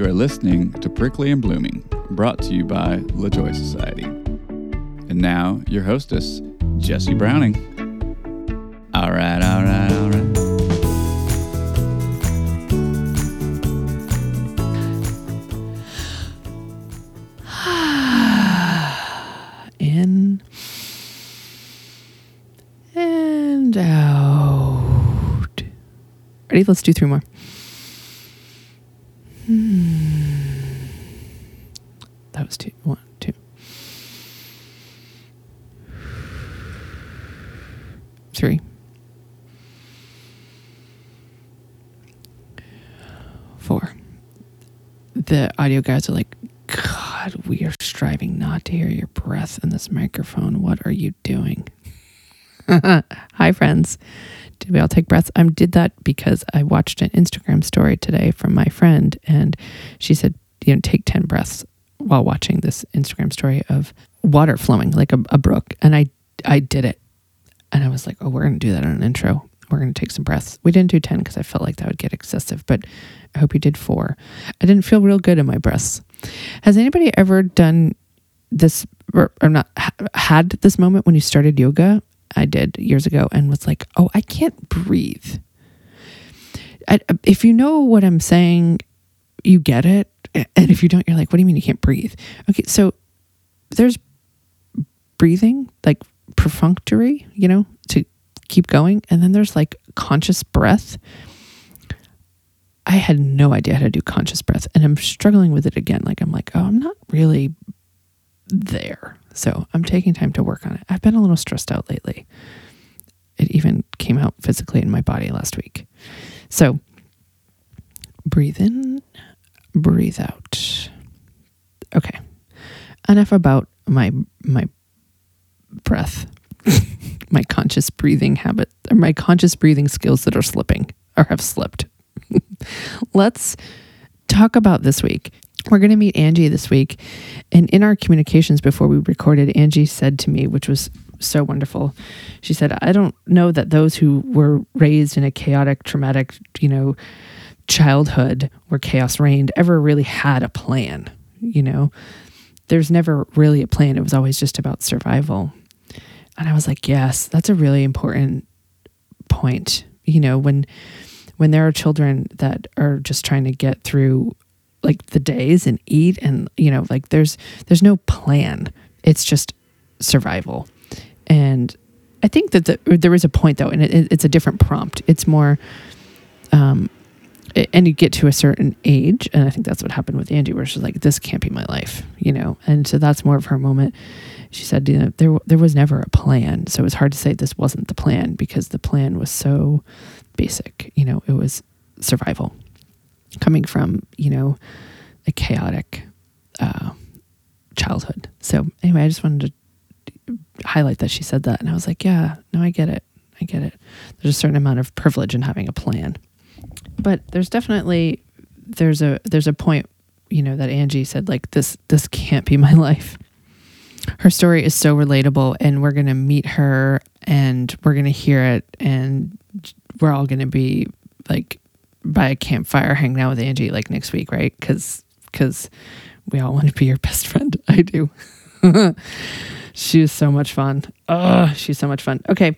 You are listening to Prickly and Blooming, brought to you by La Joy Society. And now, your hostess, Jesse Browning. All right, all right, all right. in and out. Ready? Let's do three more. Hmm. That was two. One, two. Three. Four. The audio guys are like, God, we are striving not to hear your breath in this microphone. What are you doing? Hi, friends. Did we all take breaths? I did that because I watched an Instagram story today from my friend, and she said, you know, take 10 breaths while watching this Instagram story of water flowing like a, a brook. And I, I did it. And I was like, oh, we're going to do that on an intro. We're going to take some breaths. We didn't do 10 because I felt like that would get excessive, but I hope you did four. I didn't feel real good in my breaths. Has anybody ever done this or, or not ha- had this moment when you started yoga? I did years ago and was like, oh, I can't breathe. I, if you know what I'm saying, you get it. And if you don't, you're like, what do you mean you can't breathe? Okay, so there's breathing, like perfunctory, you know, to keep going. And then there's like conscious breath. I had no idea how to do conscious breath. And I'm struggling with it again. Like, I'm like, oh, I'm not really there. So I'm taking time to work on it. I've been a little stressed out lately. It even came out physically in my body last week. So breathe in, breathe out. Okay. Enough about my my breath. my conscious breathing habit or my conscious breathing skills that are slipping or have slipped. Let's talk about this week. We're going to meet Angie this week. And in our communications before we recorded, Angie said to me, which was so wonderful, she said, I don't know that those who were raised in a chaotic, traumatic, you know, childhood where chaos reigned ever really had a plan. You know, there's never really a plan. It was always just about survival. And I was like, yes, that's a really important point. You know, when when there are children that are just trying to get through like the days and eat and you know like there's there's no plan. It's just survival. And i think that the, there is a point though and it, it's a different prompt. It's more um and you get to a certain age and i think that's what happened with angie where she's like this can't be my life you know? And so that's more of her moment. She said you know there there was never a plan. So it was hard to say this wasn't the plan because the plan was so basic you know? It was survival. Coming from you know a chaotic uh, childhood. So anyway, I just wanted to highlight that she said that, and I was like, yeah, no, I get it, I get it. There's a certain amount of privilege in having a plan, but there's definitely there's a there's a point you know that Angie said like this this can't be my life. Her story is so relatable, and we're gonna meet her, and we're gonna hear it, and we're all gonna be like by a campfire hanging out with Angie like next week, right? Because because we all want to be your best friend. I do. she is so much fun. Oh, she's so much fun. Okay,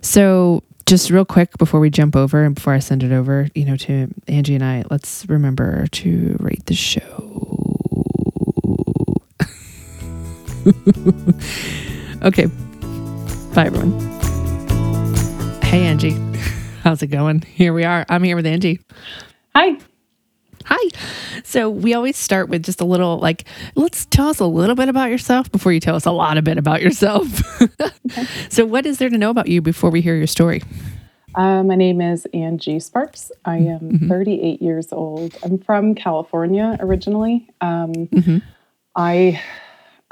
so just real quick before we jump over and before I send it over, you know, to Angie and I, let's remember to rate the show. okay, bye everyone. Hey Angie. How's it going? Here we are. I'm here with Angie. Hi. Hi. So we always start with just a little like, let's tell us a little bit about yourself before you tell us a lot of bit about yourself. okay. So what is there to know about you before we hear your story? Uh, my name is Angie Sparks. I am mm-hmm. 38 years old. I'm from California originally. Um, mm-hmm. I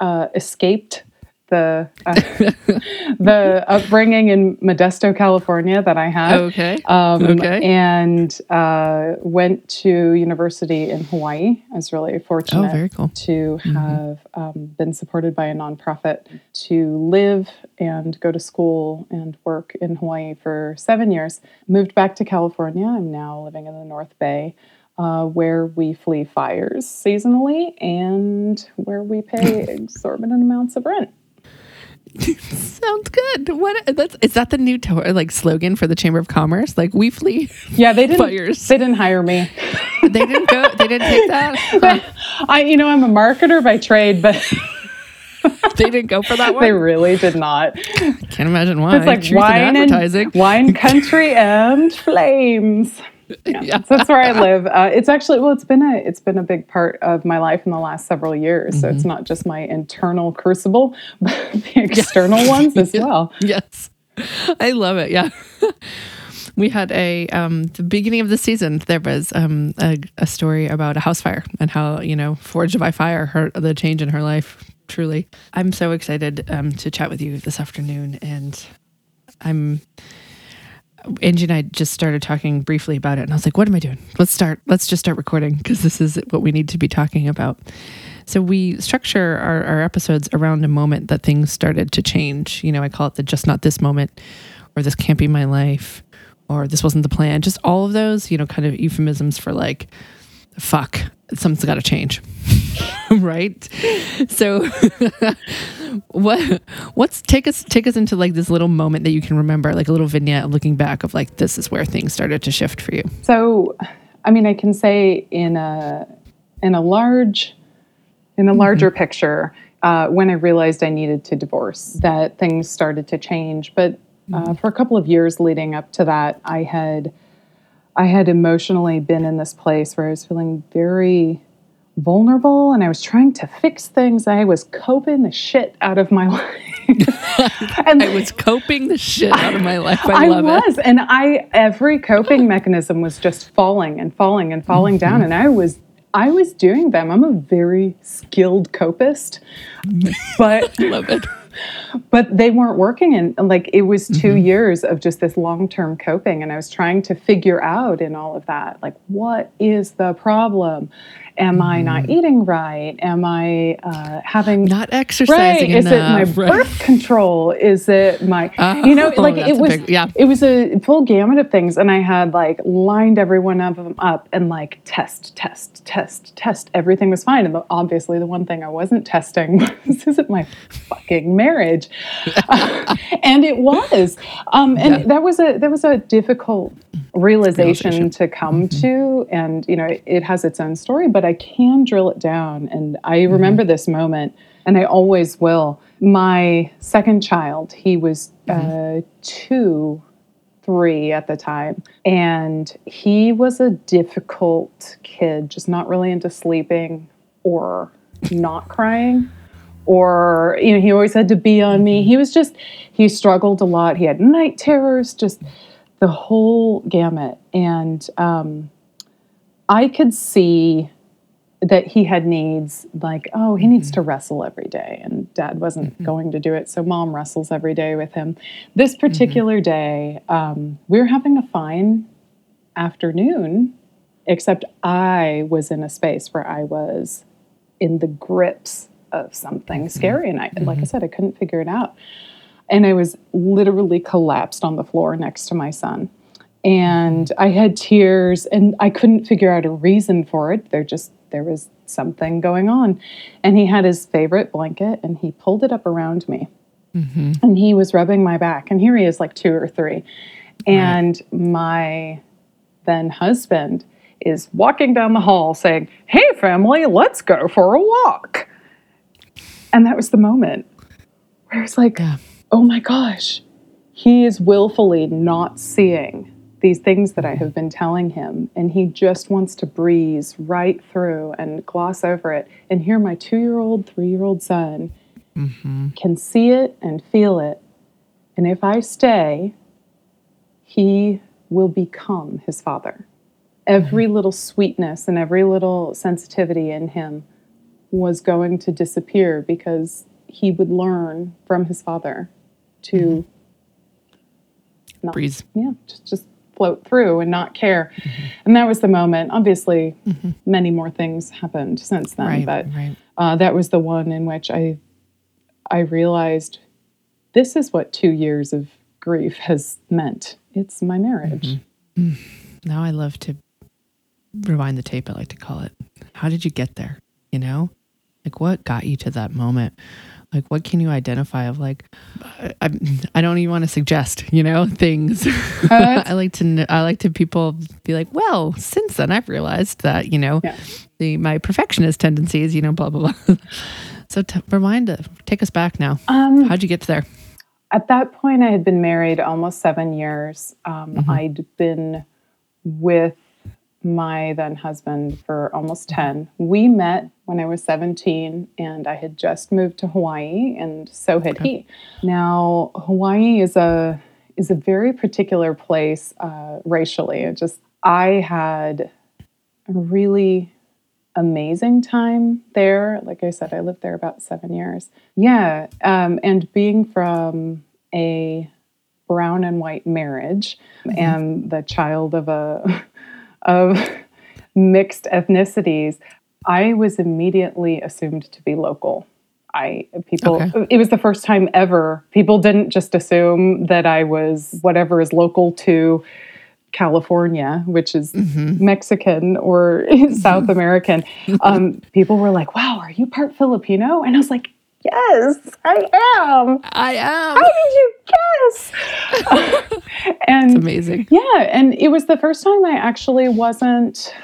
uh, escaped the uh, the upbringing in Modesto, California that I had. Okay. Um, okay. And uh, went to university in Hawaii. I was really fortunate oh, very cool. to mm-hmm. have um, been supported by a nonprofit to live and go to school and work in Hawaii for seven years. Moved back to California. I'm now living in the North Bay. uh, where we flee fires seasonally and where we pay exorbitant amounts of rent. Sounds good. What that's is that the new to- like slogan for the Chamber of Commerce? Like we flee. Yeah, they didn't. Fires. They didn't hire me. they didn't go. They didn't take that. Huh. I, you know, I'm a marketer by trade, but They didn't go for that one. they really did not. I Can't imagine why. It's like Truth in wine advertising. and wine country and flames. Yeah. So that's where I live. Uh, it's actually well, it's been a it's been a big part of my life in the last several years. So Mm-hmm. it's not just my internal crucible, but the external ones as well. Yes. I love it. Yeah. we had a um the beginning of the season there was um a, a story about a house fire and how, you know, forged by fire her the change in her life truly. I'm so excited um to chat with you this afternoon and I'm Angie and I just started talking briefly about it, and I was like, "What am I doing? Let's start. Let's just start recording because this is what we need to be talking about." So we structure our, our episodes around a moment that things started to change. You know, I call it the "just not this moment," or "this can't be my life," or "this wasn't the plan." Just all of those, you know, kind of euphemisms for like, "Fuck, something's got to change." right so what what's take us take us into like this little moment that you can remember like a little vignette looking back of like this is where things started to shift for you So, I mean, I can say in a in a large in a larger picture, uh, when I realized I needed to divorce, that things started to change. But uh, for a couple of years leading up to that, I had I had emotionally been in this place where I was feeling very vulnerable and I was trying to fix things. I was coping the shit out of my life. and i was coping the shit out of my life i, I love it was, and I every coping mechanism was just falling and falling and falling down, mm-hmm. and I was I was doing them. I'm a very skilled copist, but I love it but they weren't working, and like it was 2 mm-hmm. years of just this long term coping, and I was trying to figure out in all of that, like what is the problem? Am I not eating right? Am I uh, having not Right. exercising Is it my right. birth control? Is it my, you know, Oh, like it was, big- yeah. it was a full gamut of things. And I had like lined every one of them up and like test, test, test, test. Everything was fine. And the, obviously the one thing I wasn't testing was, this isn't my fucking marriage. and it was. Um, and Yeah. that was a, that was a difficult realization, Realization. to come to and you know it, it has its own story but i can drill it down and i remember this moment and i always will. My second child he was uh, two three at the time and he was a difficult kid just not really into sleeping or not crying or you know he always had to be on me. He was just he struggled a lot. He had night terrors just the whole gamut and um, i could see that he had needs like oh he needs to mm-hmm. wrestle every day and dad wasn't mm-hmm. going to do it so mom wrestles every day with him. This particular mm-hmm. day um, we were having a fine afternoon except i was in a space where i was in the grips of something scary and I, like i said i couldn't figure it out. And I was literally collapsed on the floor next to my son. And I had tears and I couldn't figure out a reason for it. they're just there was something going on. And he had his favorite blanket and he pulled it up around me. Mm-hmm. And he was rubbing my back. And here he is like 2 or 3. And my then husband is walking down the hall saying, "Hey family, let's go for a walk." And that was the moment where I was like, Yeah. oh my gosh, he is willfully not seeing these things that I mm-hmm. have been telling him. And he just wants to breeze right through and gloss over it. And here, my two year old, three year old son mm-hmm. can see it and feel it. And if I stay, he will become his father. Every mm-hmm. little sweetness and every little sensitivity in him was going to disappear because he would learn from his father to not, breeze yeah, just just float through and not care. Mm-hmm. And that was the moment. Obviously, mm-hmm. many more things happened since then, right but right uh, that was the one in which I I realized this is what two years of grief has meant. It's my marriage. Mm-hmm. Mm. now i love to rewind the tape, I like to call it. How did you get there? You know, like what got you to that moment? Like, what can you identify of like, I, I don't even want to suggest, you know, things. I like to, I like to people be like, well, since then I've realized that, you know, Yeah. the, my perfectionist tendencies, you know, blah, blah, blah. so t- remind us, take us back now. Um, How'd you get there? At that point, I had been married almost seven years. Um, I'd been with my then husband for almost 10. We met when I was 17, and I had just moved to Hawaii, and so had he. Now, Hawaii is a is a very particular place uh, racially. It just I had a really amazing time there. Like I said, I lived there about seven years. Yeah. Um, and being from a brown and white marriage and the child of a of mixed ethnicities, I was immediately assumed to be local. I people Okay. it was the first time ever people didn't just assume that I was whatever is local to California, which is Mexican or South American, um, people were like, "Wow, are you part Filipino?" And I was like, "Yes, I am." I am. How did you guess? and Amazing. yeah, and it was the first time I actually wasn't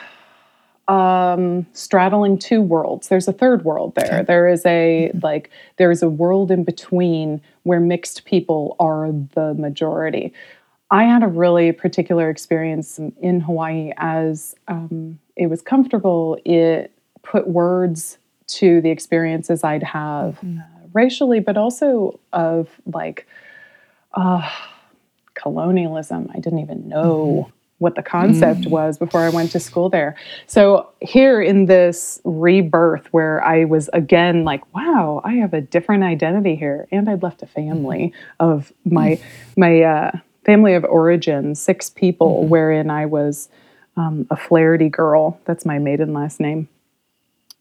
um, straddling two worlds. There's a third world there. There is a like there is a world in between where mixed people are the majority. I had a really particular experience in- Hawaii as um, it was comfortable. It put words to the experiences I'd have uh, racially, but also of like uh, colonialism. I didn't even know what the concept was before I went to school there. So, here in this rebirth where I was again like, wow, I have a different identity here. And I'd left a family of my, my, uh, family of origin, six people, wherein I was um, a Flaherty girl. That's my maiden last name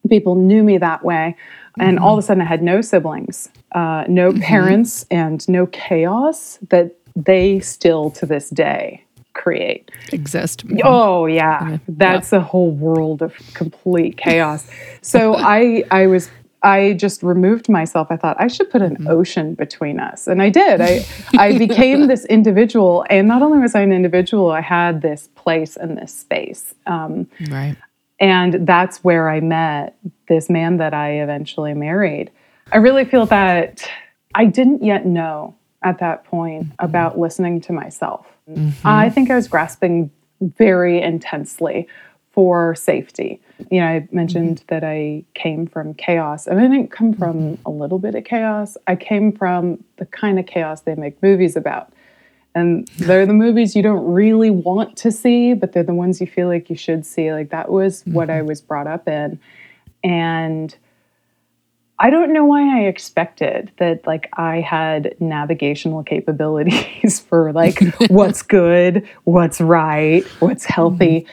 people knew me that way. And all of a sudden, I had no siblings, uh, no parents, and no chaos that they still to this day create. Exist. Oh yeah, that's a whole world of complete chaos. So I I was I just removed myself. I thought I should put an ocean between us, and I did. I I became this individual, and not only was I an individual, I had this place and this space. Um, Right. and that's where I met this man that I eventually married. I really feel that I didn't yet know at that point about listening to myself. I mm-hmm. think I was grasping very intensely for safety. You know, I mentioned mm-hmm. that I came from chaos, and I didn't come from mm-hmm. a little bit of chaos. I came from the kind of chaos they make movies about. And they're the movies you don't really want to see, but they're the ones you feel like you should see. Like that was what I was brought up in. And I don't know why I expected that like I had navigational capabilities for like what's good, what's right, what's healthy.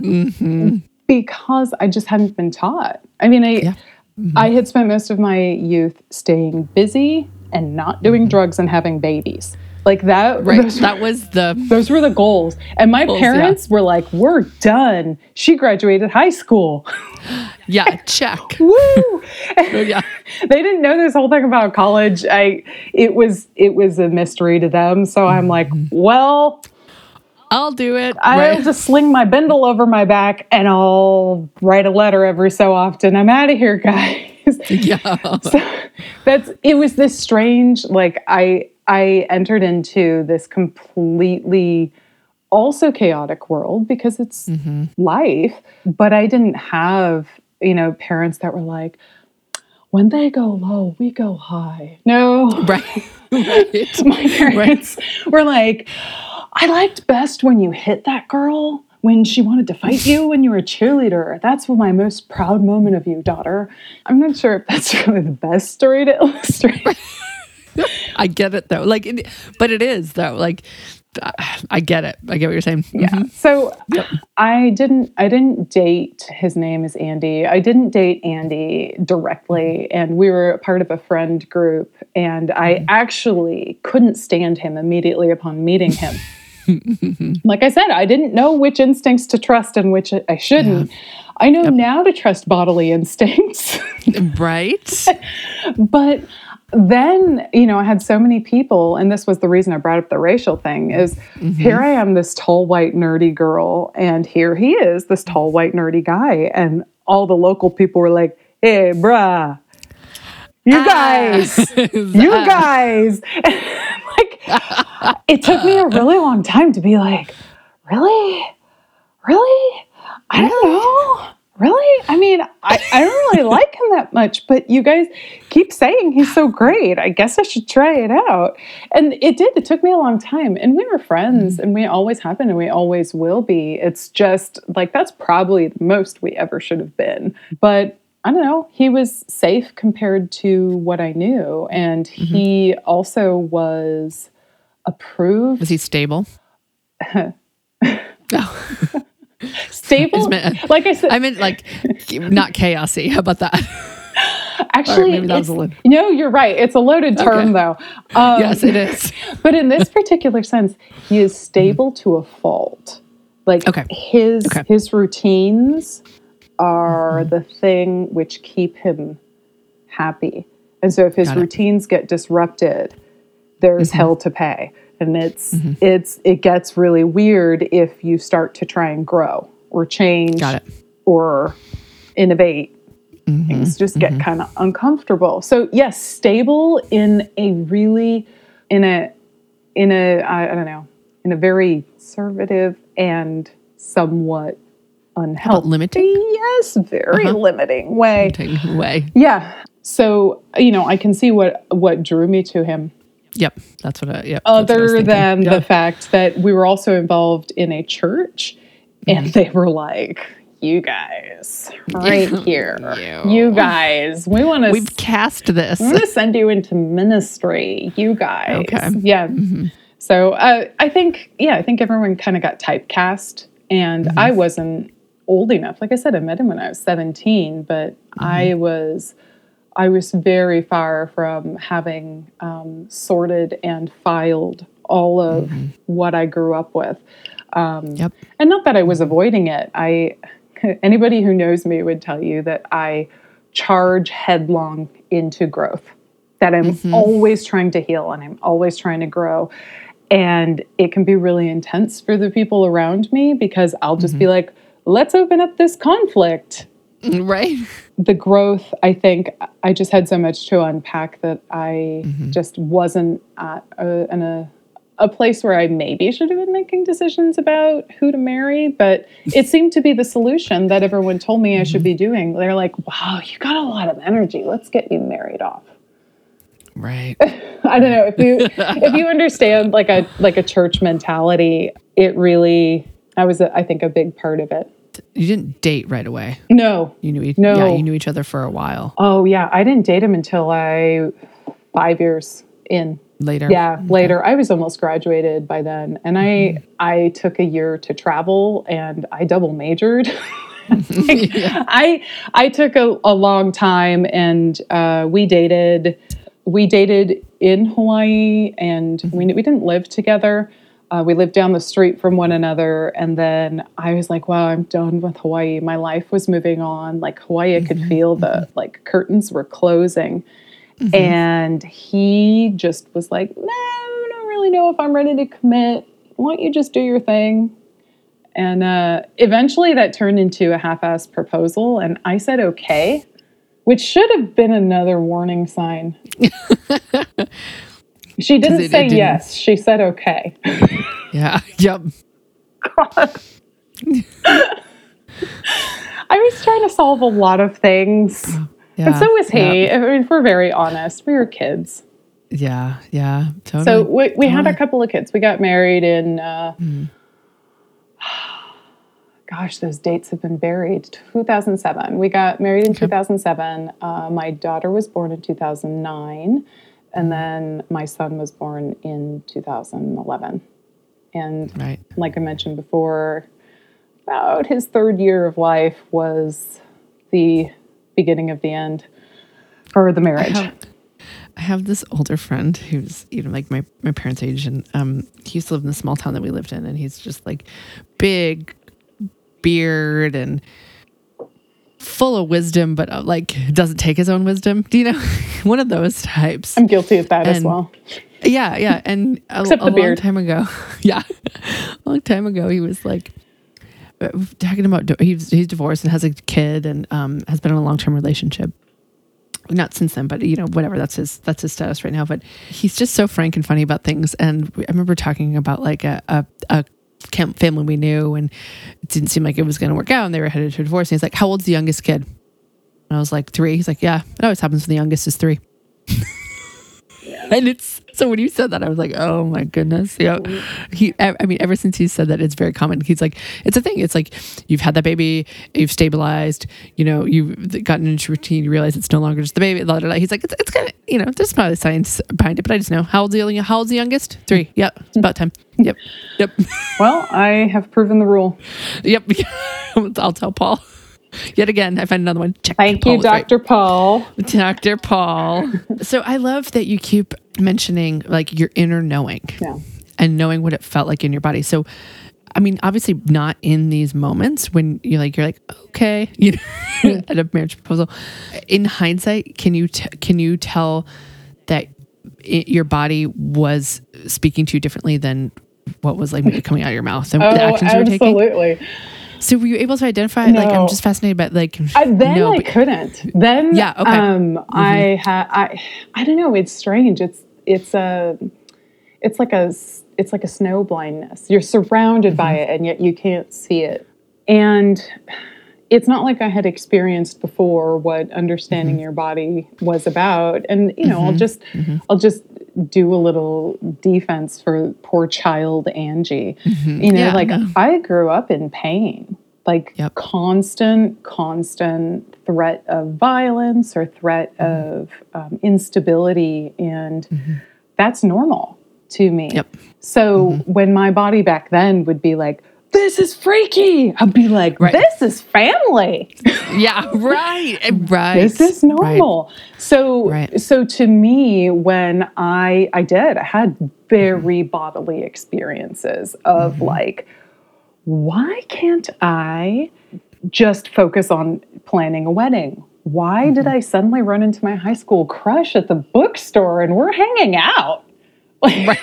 Mm-hmm. Mm-hmm. Because I just hadn't been taught. I mean, I Yeah. Mm-hmm. I had spent most of my youth staying busy and not doing drugs and having babies. Like that Right. That was the those were the goals. And my Goals, yeah. parents were like, "We're done. She graduated high school." yeah check. Woo! yeah. they didn't know this whole thing about college. I it was it was a mystery to them. So I'm like, mm-hmm. well, I'll do it. I'll right. just sling my bindle over my back and I'll write a letter every so often. I'm out of here, guys. yeah. That's it was this strange like I I entered into this completely also chaotic world because it's mm-hmm. life, but I didn't have, you know, parents that were like when they go low, we go high. No. Right. right. My parents were like, I liked best when you hit that girl when she wanted to fight you when you were a cheerleader. That's my most proud moment of you, daughter. I'm not sure if that's really the best story to illustrate. I get it though. Like, it, but it is though. Like, I get it. I get what you're saying. Yeah. Mm-hmm. So I didn't I didn't date his name is Andy. I didn't date Andy directly and we were part of a friend group and I mm-hmm. actually couldn't stand him immediately upon meeting him. like I said, I didn't know which instincts to trust and which I shouldn't. I know now to trust bodily instincts. right? but then, you know, I had so many people, and this was the reason I brought up the racial thing is mm-hmm. here I am, this tall, white, nerdy girl, and here he is, this tall, white, nerdy guy. And all the local people were like, hey, bruh, you ah. guys, you guys. like, it took me a really long time to be like, really? Really? I don't know. Really? I mean, I, I don't really like him that much, but you guys keep saying he's so great. I guess I should try it out. And it did. It took me a long time. And we were friends and we always have been and we always will be. It's just like that's probably the most we ever should have been. But I don't know, he was safe compared to what I knew. And mm-hmm. he also was approved. Was he stable? Oh. stable? Meant- like I said, I meant like not chaosy. How about that? actually, maybe that a little- no, you're right. It's a loaded term, though. Um, yes, it is. but in this particular sense, he is stable to a fault. Like Okay. his Okay. his routines are the thing which keep him happy. And so if his Got it. routines get disrupted, there's hell to pay. And it's mm-hmm. it's it gets really weird if you start to try and grow or change or innovate. Mm-hmm. Things just get mm-hmm. kind of uncomfortable. So yes, stable in a really in a in a I, I don't know in a very conservative and somewhat unhealthy limiting? yes very uh-huh. limiting way Take away. yeah so you know i can see what what drew me to him Yep, that's what I. Yep. that's what I other than Yeah. the fact that we were also involved in a church and Mm-hmm. they were like you guys right here You. you guys we want to we've cast this. I'm going to send you into ministry, you guys. Okay. Yeah. So uh, I think, yeah, I think everyone kind of got typecast, and I wasn't old enough. Like I said, I met him when I was 17, but I was. I was very far from having um, sorted and filed all of what I grew up with. Um, Yep. and not that I was avoiding it. I anybody who knows me would tell you that I charge headlong into growth. That I'm always trying to heal and I'm always trying to grow. And it can be really intense for the people around me because I'll just be like, let's open up this conflict. right. The growth, I think I just had so much to unpack that I mm-hmm. just wasn't at a, in a, a place where I maybe should have been making decisions about who to marry, but it seemed to be the solution that everyone told me I should mm-hmm. be doing. They're like, wow, you got a lot of energy. Let's get you married off. Right. I don't know if you if you understand like a like a church mentality, it really I was a, I think a big part of it. You didn't date right away. No. You knew each. No. Yeah, you knew each other for a while. Oh yeah, I didn't date him until I 5 years in. Later. Yeah, later. I was almost graduated by then and I I took a year to travel and I double majored. I I took a, a long time and uh, we dated we dated in Hawaii and we we didn't live together. Uh, we lived down the street from one another, and then I was like, "Wow, I'm done with Hawaii. My life was moving on. Like Hawaii, I could feel the like curtains were closing." And he just was like, "No, I don't really know if I'm ready to commit. Why don't you just do your thing?" And uh, eventually that turned into a half assed proposal. And I said, okay, which should have been another warning sign. she didn't it- it say didn't- yes. She said, okay. Yeah. Yep. God. I was trying to solve a lot of things. Yeah. And so was he. Yeah. I mean, if we're very honest, we were kids. Yeah. Yeah. Totally. So we, we had a couple of kids. We got married in, uh, gosh, those dates have been buried. 2007. We got married in 2007. Uh, my daughter was born in 2009. And then my son was born in 2011. And right. like I mentioned before, about his third year of life was the beginning of the end for the marriage. I I have this older friend who's you know like my my parents' age, and um, he used to live in the small town that we lived in, and he's just like big beard and full of wisdom, but uh, like doesn't take his own wisdom. Do you know one of those types? I'm guilty of that as well. Yeah, yeah. And a, a long time ago, yeah, a long time ago, he was like uh, talking about he's he's divorced and has a kid and um, has been in a long term relationship. Not since then, but you know, whatever. That's his that's his status right now. But he's just so frank and funny about things. And I remember talking about like a a, a family we knew, and it didn't seem like it was going to work out, and they were headed to divorce. And he's like, "How old's the youngest kid?" And I was like, three. He's like, yeah, it always happens when the youngest is three. And it's so when you said that, I was like, oh my goodness. Yeah. He, I mean, ever since he said that, it's very common. He's like, it's a thing. It's like you've had that baby, you've stabilized, you know, you've gotten into routine, you realize it's no longer just the baby. Blah, blah, blah. He's like, it's, it's kind of, you know, there's probably science behind it, but I just know. How old's the, how old's the youngest? Three. Yep. It's about time. Yep. Yep. Well, I have proven the rule. yep. I'll tell Paul. Yet again, I find another one. Check. Thank Paul you, was right. Dr. Paul. Dr. Paul. so I love that you keep mentioning like your inner knowing Yeah. and knowing what it felt like in your body. So, I mean, obviously not in these moments when you're like, you're like, okay, you know, mm. at a marriage proposal. In hindsight, can you, t- can you tell that it, your body was speaking to you differently than what was like maybe coming out of your mouth and the Oh, actions you were taking? absolutely. So were you able to identify, like, I'm just fascinated by like, I, then no, I but- couldn't. Then Yeah, okay. Mm-hmm. Um, I had I I don't know. It's strange. It's it's a it's like a it's like a snow blindness. You're surrounded by Mm-hmm. it, and yet you can't see it. And it's not like I had experienced before what understanding Mm-hmm. your body was about. And you know, I'll just I'll just do a little defense for poor child Angie. You know, Mm-hmm. Yeah, like no. I grew up in pain. Like Yep. constant, constant threat of violence or threat Mm-hmm. of um, instability. And that's normal to me. Yep. So when my body back then would be like, this is freaky, I'd be like, Right. this is family. yeah, right, right. this is normal. So Right. so to me, when I I did, I had very bodily experiences of Mm-hmm. like, why can't I just focus on planning a wedding? Why did Mm-hmm. I suddenly run into my high school crush at the bookstore and we're hanging out? Like,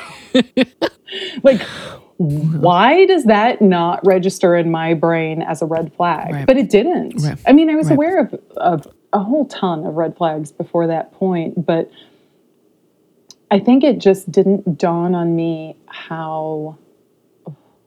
like Mm-hmm. why does that not register in my brain as a red flag? Right. But it didn't. Right. I mean, I was Right. aware of, of a whole ton of red flags before that point, but I think it just didn't dawn on me how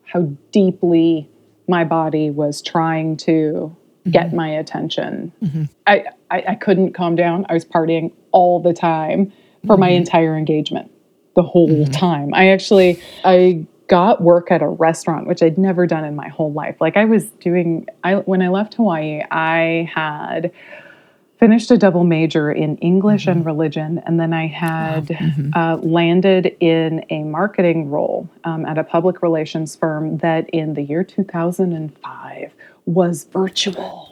how deeply my body was trying to get mm-hmm. my attention. Mm-hmm. I, I I couldn't calm down. I was partying all the time for my entire engagement, the whole time. I actually I got work at a restaurant, which I'd never done in my whole life. Like I was doing I when I left Hawaii, I had finished a double major in English and religion, and then I had uh, landed in a marketing role um, at a public relations firm that in the year 2005 was virtual.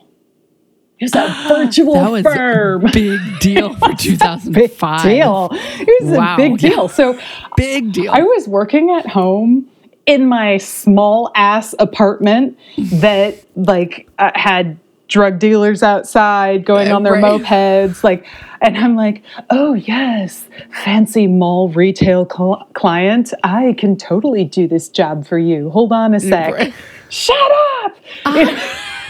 It was a virtual that was firm. big deal for 2005. big deal. It was Wow, a big yeah. deal. So Big deal. I was working at home in my small ass apartment that like uh, had drug dealers outside going Uh, on their right. mopeds like and I'm like, "Oh yes, fancy mall retail cl- client, I can totally do this job for you. Hold on a sec." right. Shut up.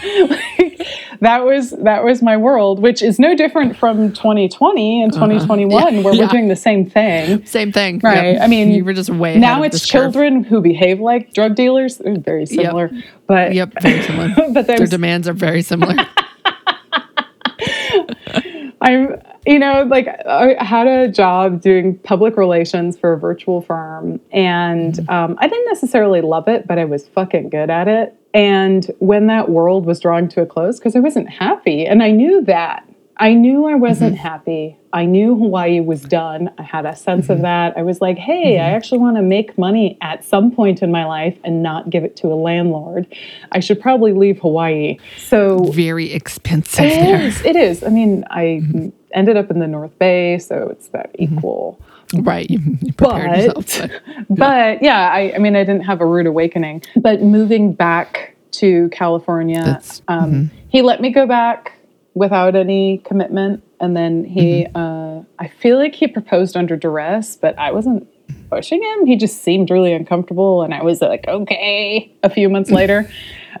Like, that was that was my world, which is no different from 2020 and 2021 Uh-huh. Yeah. where Yeah. we're doing the same thing. Same thing. Right. Yep. I mean, you were just way ahead Now of it's this curve. children who behave like drug dealers. They're very similar, but Yep, very similar. but Their demands are very similar. I'm, you know, like I had a job doing public relations for a virtual firm, and Mm-hmm. um, I didn't necessarily love it, but I was fucking good at it. And when that world was drawing to a close, because I wasn't happy, and I knew that. I knew I wasn't Mm-hmm. happy. I knew Hawaii was done. I had a sense Mm-hmm. of that. I was like, hey, I actually want to make money at some point in my life and not give it to a landlord. I should probably leave Hawaii. So very expensive it there. is. It is. I mean, I ended up in the North Bay, so it's that equal. Right. You, you prepared But, yourself. but yeah, I, I mean, I didn't have a rude awakening. But moving back to California, um, he let me go back without any commitment. And then he, uh, I feel like he proposed under duress, but I wasn't pushing him. He just seemed really uncomfortable. And I was like, okay, a few months later.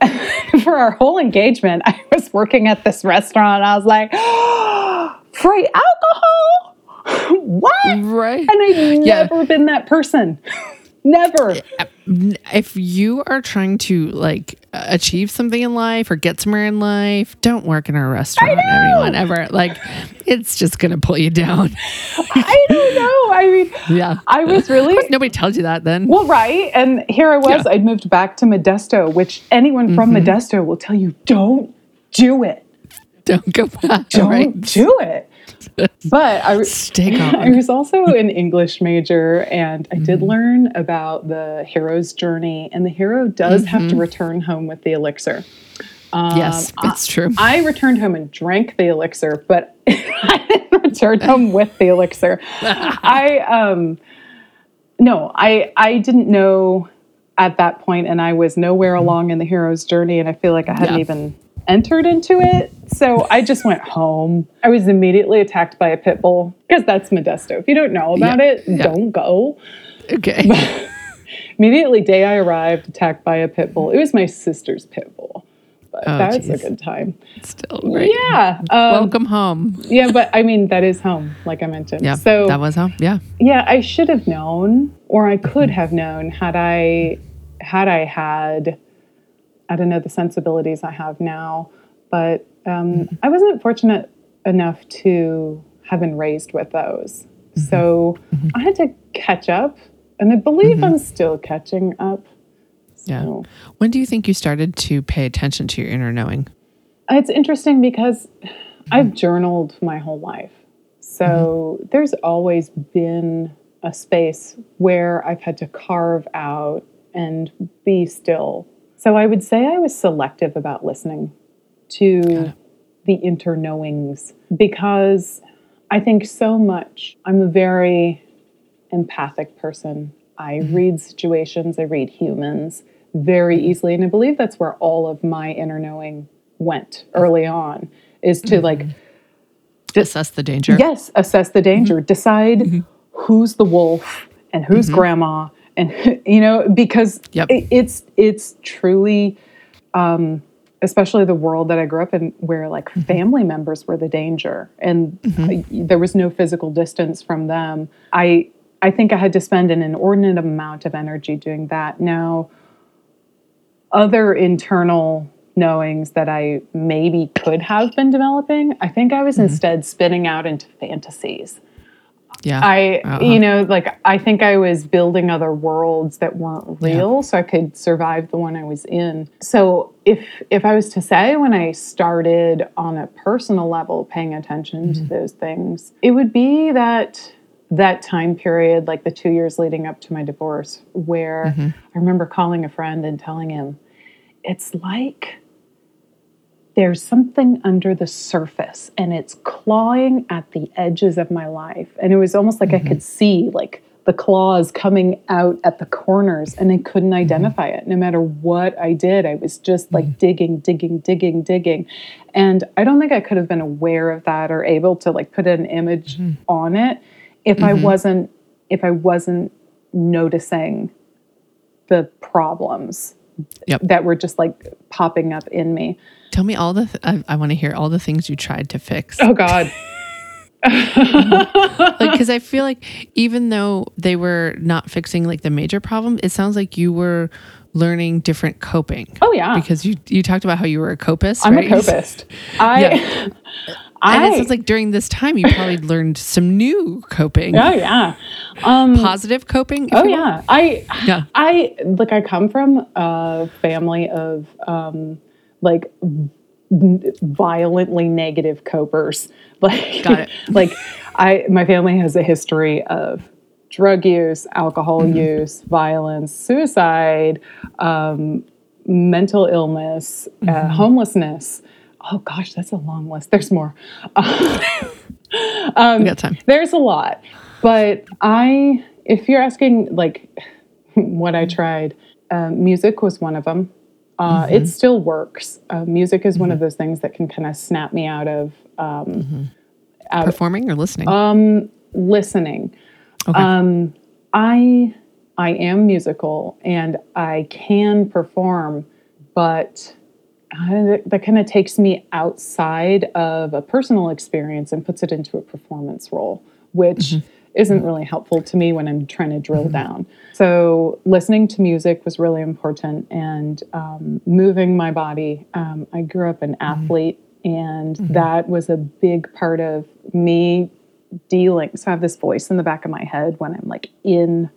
For our whole engagement, I was working at this restaurant. I was like, free alcohol? what? Right. And I've Yeah. never been that person. never. if you are trying to like achieve something in life or get somewhere in life, don't work in a restaurant. Anyone ever like, it's just gonna pull you down. I don't know. I mean, Yeah, I was really nobody tells you that then. well, right. And here I was. Yeah. Mm-hmm. I'd moved back to Modesto, which anyone from Modesto will tell you don't do it. Don't go back. Don't right? do it. But I, Stay I was also an English major, and I Mm-hmm. did learn about the hero's journey. And the hero does have Mm-hmm. to return home with the elixir. yes, it's true. I returned home and drank the elixir, but I didn't return home with the elixir. I um no, I I didn't know at that point and I was nowhere along in the hero's journey and I feel like I hadn't Yeah. even entered into it. So I just went home. I was immediately attacked by a pit bull because that's Modesto. If you don't know about Yeah, it, yeah. don't go. okay. Immediately day I arrived, attacked by a pit bull. It was my sister's pit bull. But Oh, that was a good time. Still right. Yeah. Um, Welcome home. yeah, but I mean that is home, like I mentioned. Yeah. So that was home. Yeah. yeah, I should have known, or I could have known had I had I had I don't know the sensibilities I have now, but um, I wasn't fortunate enough to have been raised with those. Mm-hmm. So mm-hmm. I had to catch up, and I believe mm-hmm. I'm still catching up. Yeah. When do you think you started to pay attention to your inner knowing? It's interesting because I've journaled my whole life. So there's always been a space where I've had to carve out and be still. So I would say I was selective about listening to the inner knowings because I think so much. I'm a very empathic person. I mm-hmm. read situations, I read humans very mm-hmm. easily. And I believe that's where all of my inner knowing went early on is to mm-hmm. like, Assess the danger. yes, assess the danger, decide who's the wolf and who's grandma. And you know, because Yep. it- it's it's truly um, especially the world that I grew up in, where like mm-hmm. family members were the danger, and mm-hmm. I- there was no physical distance from them. I I think I had to spend an inordinate amount of energy doing that. Now, other internal knowings that I maybe could have been developing, I think I was mm-hmm. instead spinning out into fantasies. Yeah. I, Uh-huh. you know, like I think I was building other worlds that weren't real, so I could survive the one I was in. So if if I was to say when I started on a personal level paying attention to those things, it would be that that time period, like the two years leading up to my divorce, where I remember calling a friend and telling him, it's like there's something under the surface and it's clawing at the edges of my life. And it was almost like I mm-hmm. could see like the claws coming out at the corners and I couldn't mm-hmm. identify it. No matter what I did, I was just like mm-hmm. digging, digging, digging, digging. And I don't think I could have been aware of that or able to like put an image on it if I wasn't if I wasn't noticing the problems Yep. that were just like popping up in me. Tell me all the. Th- I, I want to hear all the things you tried to fix. Oh God. like because I feel like even though they were not fixing like the major problem, it sounds like you were learning different coping. Oh yeah. Because you you talked about how you were a copist. I'm right? a copist. I Yeah. I And it sounds like during this time you probably learned some new coping, Oh yeah. Um positive coping. Oh yeah. I Yeah. I like I come from a family of um like violently negative copers. Like like I my family has a history of drug use, alcohol Mm-hmm. use, violence, suicide, um, mental illness, uh, Mm-hmm. homelessness. Oh gosh, that's a long list. There's more. we got time. There's a lot. But I, if you're asking like what I tried, um, music was one of them. Uh, It still works. Uh, music is one of those things that can kind of snap me out of um, out Performing or listening? um, listening. Okay. Um, I I am musical and I can perform, but uh, that kind of takes me outside of a personal experience and puts it into a performance role, which isn't really helpful to me when I'm trying to drill mm-hmm. down. So, listening to music was really important and um, moving my body. Um, I grew up an mm-hmm. athlete, and mm-hmm. that was a big part of me dealing. So, I have this voice in the back of my head when I'm like in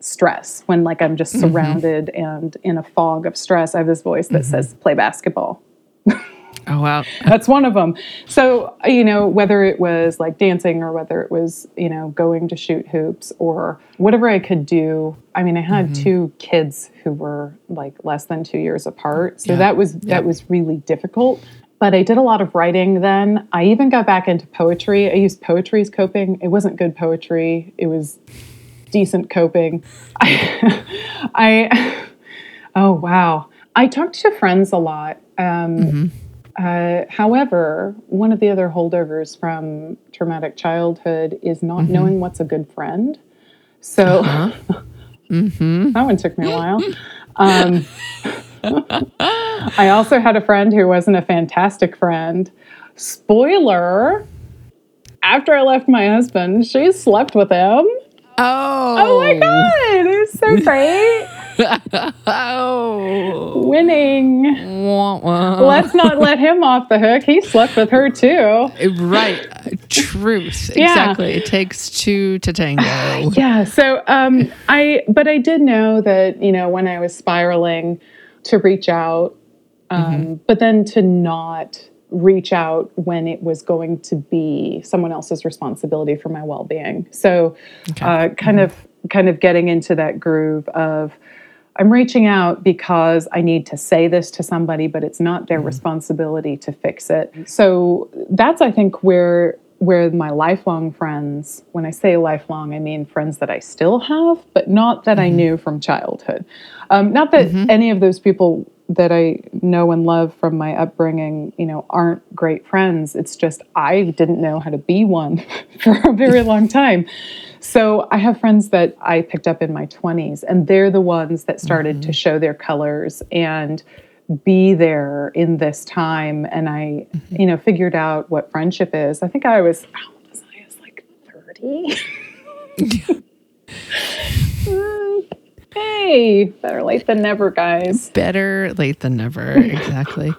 stress, when like I'm just surrounded and in a fog of stress. I have this voice that says, play basketball. oh, wow. That's one of them. So, you know, whether it was like dancing or whether it was, you know, going to shoot hoops or whatever I could do. I mean, I had two kids who were like less than 2 years apart. So Yeah. that was that was really difficult. But I did a lot of writing then. I even got back into poetry. I used poetry as coping. It wasn't good poetry. It was decent coping. I, I oh wow. I talked to friends a lot. Um, uh, however, one of the other holdovers from traumatic childhood is not knowing what's a good friend. So mm-hmm. that one took me a while. Um, I also had a friend who wasn't a fantastic friend. Spoiler after I left my husband, she slept with him. Oh. Oh my God, it was so great. Oh. Winning. Wah, wah. Let's not let him off the hook. He slept with her too. Right. Truth. Yeah. Exactly. It takes two to tango. Yeah. So um, I, but I did know that you know when I was spiraling, to reach out, um, but then to not reach out when it was going to be someone else's responsibility for my well-being. So, uh, kind of, kind of getting into that groove of. I'm reaching out because I need to say this to somebody, but it's not their mm-hmm. responsibility to fix it. So that's I think where where my lifelong friends, when I say lifelong, I mean friends that I still have, but not that I mm-hmm. knew from childhood. Um, not that mm-hmm. any of those people that I know and love from my upbringing, you know, aren't great friends. It's just I didn't know how to be one for a very long time. So I have friends that I picked up in my 20s, and they're the ones that started to mm-hmm. show their colors and be there in this time. And I, mm-hmm. you know, figured out what friendship is. I think I was, how old was I? I was like 30. Mm. Hey, better late than never, guys. Better late than never. Exactly.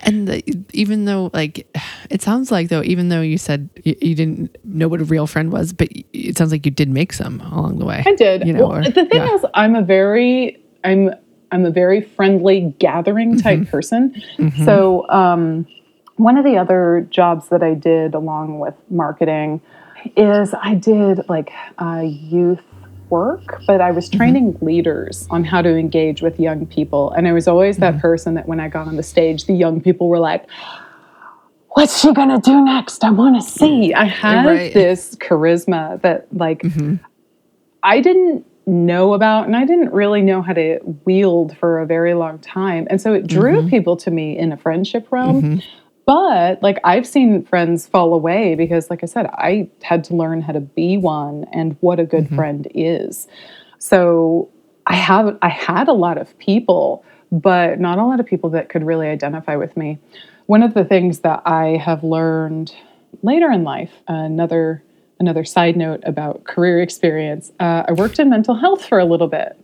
and the, even though, like, it sounds like, though, even though you said you, you didn't know what a real friend was, but it sounds like you did make some along the way. I did. You know, well, or- the thing yeah. is, I'm a very, I'm, I'm a very friendly gathering type Mm-hmm. person. So, um, one of the other jobs that I did along with marketing is I did like uh, youth work, but I was mm-hmm. training leaders on how to engage with young people. And I was always that mm-hmm. person that when I got on the stage, the young people were like, What's she gonna do next? I wanna see. Mm-hmm. I had Right. this charisma that, like, I didn't know about and I didn't really know how to wield for a very long time. And so it drew people to me in a friendship realm. But like I've seen friends fall away because like I said, I had to learn how to be one and what a good friend is. So I have I had a lot of people, but not a lot of people that could really identify with me. One of the things that I have learned later in life, another another side note about career experience, uh, I worked in mental health for a little bit.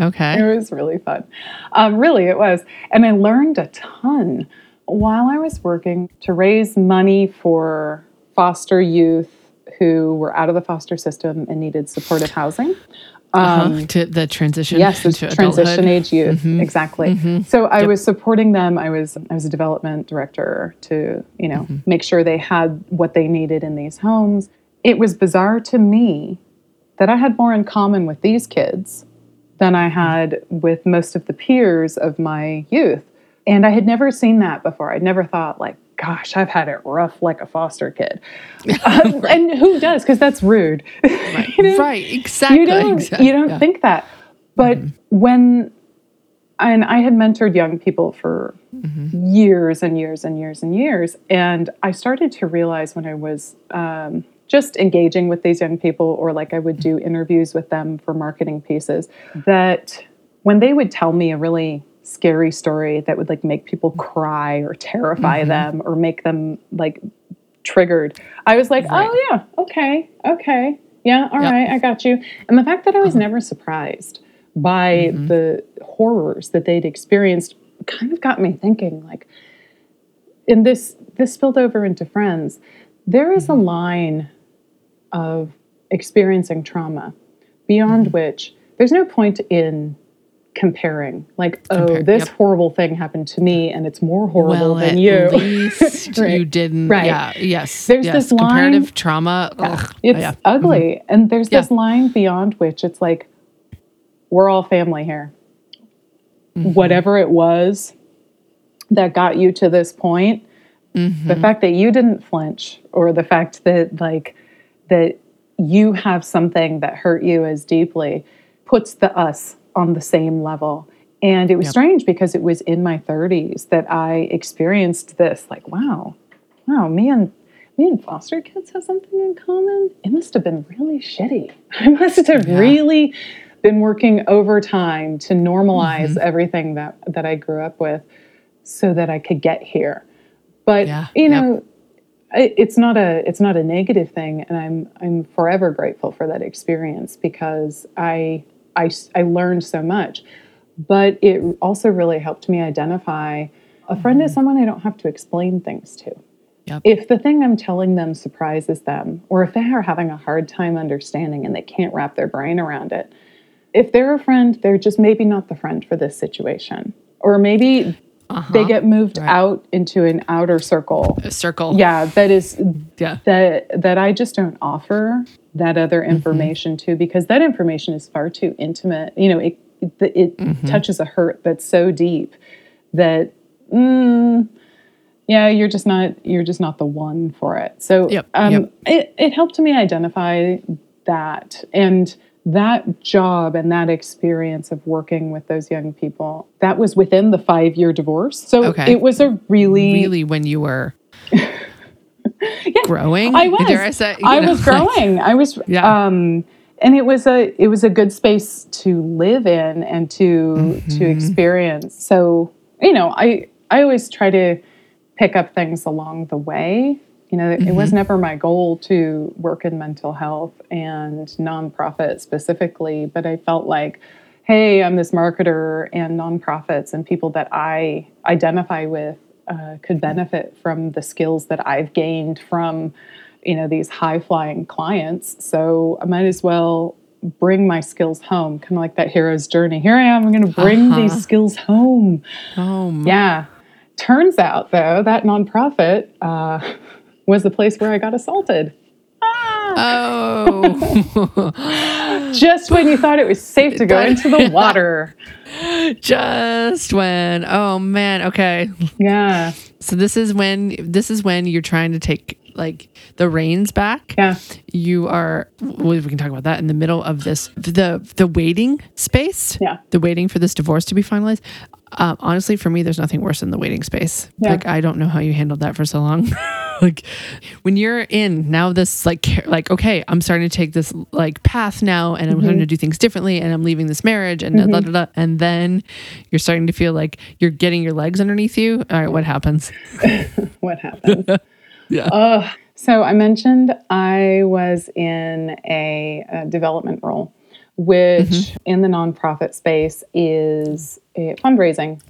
Okay. It was really fun. Um, really, it was. And I learned a ton while I was working to raise money for foster youth who were out of the foster system and needed supportive housing. Uh-huh. Um, to the transition Yes, into transition adulthood. age youth. Mm-hmm. Exactly. Mm-hmm. So I was supporting them. I was I was a development director to, you know, mm-hmm. make sure they had what they needed in these homes. It was bizarre to me that I had more in common with these kids than I had with most of the peers of my youth. And I had never seen that before. I'd never thought like, gosh, I've had it rough like a foster kid. Um, and who does? Because that's rude. Right, You know? right exactly. you don't exactly. you don't Yeah. think that but when and i had mentored young people for years and years and years and years and i started to realize when i was um, just engaging with these young people or like i would do interviews with them for marketing pieces that when they would tell me a really scary story that would like make people cry or terrify mm-hmm. them or make them like triggered. I was like oh, Right. oh yeah okay okay. Yeah all Yep. right i got you. And the fact that i was uh-huh. never surprised by mm-hmm. the horrors that they'd experienced kind of got me thinking like in this this spilled over into friends there is a mm-hmm. line of experiencing trauma beyond which there's no point in comparing like oh this yep. horrible thing happened to me and it's more horrible well, than you least Right. you didn't. Right. Yeah. Yes. There's yes. this comparative line- trauma. Ugh, it's yeah. ugly and there's Yeah. this line beyond which it's like we're all family here Mm-hmm. whatever it was that got you to this point Mm-hmm. the fact that you didn't flinch or the fact that like that you have something that hurt you as deeply puts the us on the same level and it was Yep. strange because it was in my 30s that i experienced this like wow wow me and me and foster kids have something in common it must have been really shitty i must have Yeah. really been working overtime to normalize Mm-hmm. everything that that i grew up with so that i could get here but Yeah, you yep. know I- it's not a it's not a negative thing and i'm i'm forever grateful for that experience because i i, I learned so much. But it also really helped me identify a friend is mm-hmm. someone i don't have to explain things to. Yep. if the thing i'm telling them surprises them or if they are having a hard time understanding and they can't wrap their brain around it if they're a friend they're just maybe not the friend for this situation. Or maybe they get moved Right. out into an outer circle A circle. yeah that is Yeah. that that i just don't offer that other Mm-hmm. information to because that information is far too intimate you know it it, it Mm-hmm. touches a hurt that's so deep that mm, yeah you're just not you're just not the one for it so Yep, um, yep. It, it helped me identify that and that job and that experience of working with those young people that was within the five year divorce so Okay. it was a really Really, when you were growing, I was. I say? I know, was like- growing. I was. Yeah. Um, and it was a it was a good space to live in and to Mm-hmm. to experience. So you know, I I always try to pick up things along the way. You know, it Mm-hmm. was never my goal to work in mental health and nonprofit specifically, but I felt like, hey, I'm this marketer, and nonprofits and people that I identify with uh, could benefit from the skills that I've gained from, you know, these high flying clients. So I might as well bring my skills home, kind of like that hero's journey. Here I am, I'm going to bring Uh-huh. these skills home. Oh. Yeah. Turns out, though, that nonprofit uh, was the place where I got assaulted. Oh, Just when you thought it was safe to go into the water. just when. Oh man. Okay. Yeah. So this is when this is when you're trying to take like the reins back. Yeah. You are. We can talk about that in the middle of this. The the waiting space. Yeah. The waiting for this divorce to be finalized. Um, honestly, for me, there's nothing worse than the waiting space. Yeah. Like I don't know how you handled that for so long. like when you're in now, this like like okay, I'm starting to take this like path now, and I'm starting to do things differently, and I'm leaving this marriage, and da, da, da, da. and then you're starting to feel like you're getting your legs underneath you. All right, what happens? What happened? Yeah. So I mentioned I was in a, uh development role, which Mm-hmm. in the nonprofit space is a fundraising.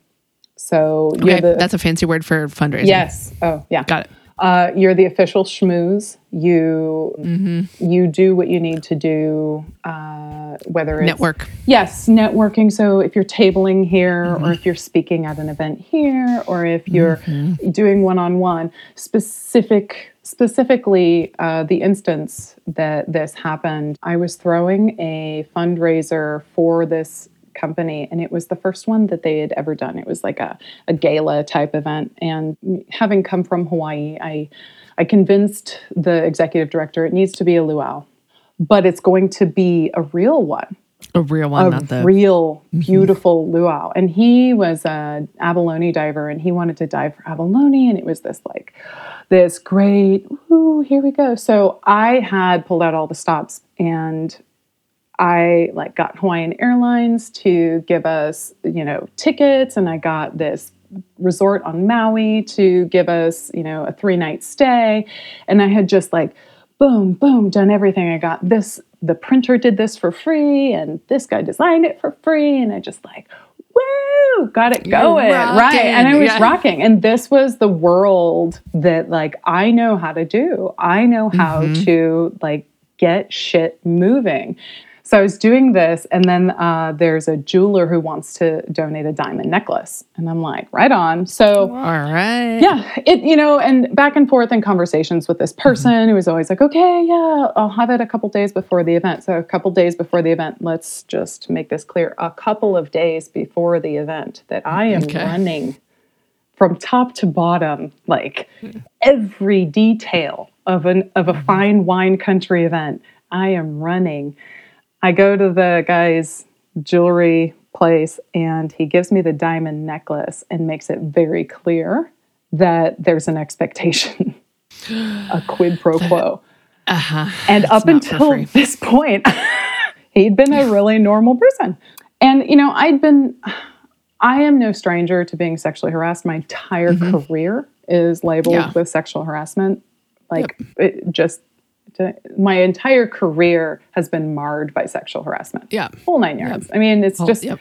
So Okay, the that's a fancy word for fundraising. yes. Oh yeah. Got it. Uh, you're the official schmooze. You Mm-hmm. you do what you need to do. Uh, whether it's Network. Yes, networking. So if you're tabling here, Mm-hmm. or if you're speaking at an event here, or if you're Mm-hmm. doing one-on-one, specific, specifically uh, the instance that this happened, I was throwing a fundraiser for this company, and it was the first one that they had ever done. It was like a, a gala type event. And having come from Hawaii, I, I convinced the executive director it needs to be a luau, but it's going to be a real one A real one, a not the. real mm-hmm. beautiful luau. And he was a abalone diver and he wanted to dive for abalone. And it was this like, this great, ooh, here we go. So I had pulled out all the stops and I like got Hawaiian Airlines to give us, you know, tickets and I got this resort on Maui to give us, you know, a three night stay. And I had just like, boom, boom, done everything. I got this, the printer did this for free, and this guy designed it for free. And I just like, woo, got it going. Right. And I was yeah. rocking. And this was the world that like I know how to do. I know how Mm-hmm. to like get shit moving. So I was doing this, and then uh, there's a jeweler who wants to donate a diamond necklace, and I'm like, right on. So All right. yeah, it you know, and back and forth in conversations with this person who was always like, okay, yeah, I'll have it a couple days before the event. So a couple days before the event, let's just make this clear. A couple of days before the event, that I am Okay. running from top to bottom, like every detail of an of a fine wine country event. I am running. I go to the guy's jewelry place and he gives me the diamond necklace and makes it very clear that there's an expectation, a quid pro quo. Uh-huh. And up until this point, he'd been a really normal person. And, you know, I'd been, I am no stranger to being sexually harassed. My entire career is labeled Mm-hmm. Yeah. with sexual harassment. Like, it just, to, my entire career has been marred by sexual harassment. Yeah. Whole nine yards. I mean, it's Oh, just, yep.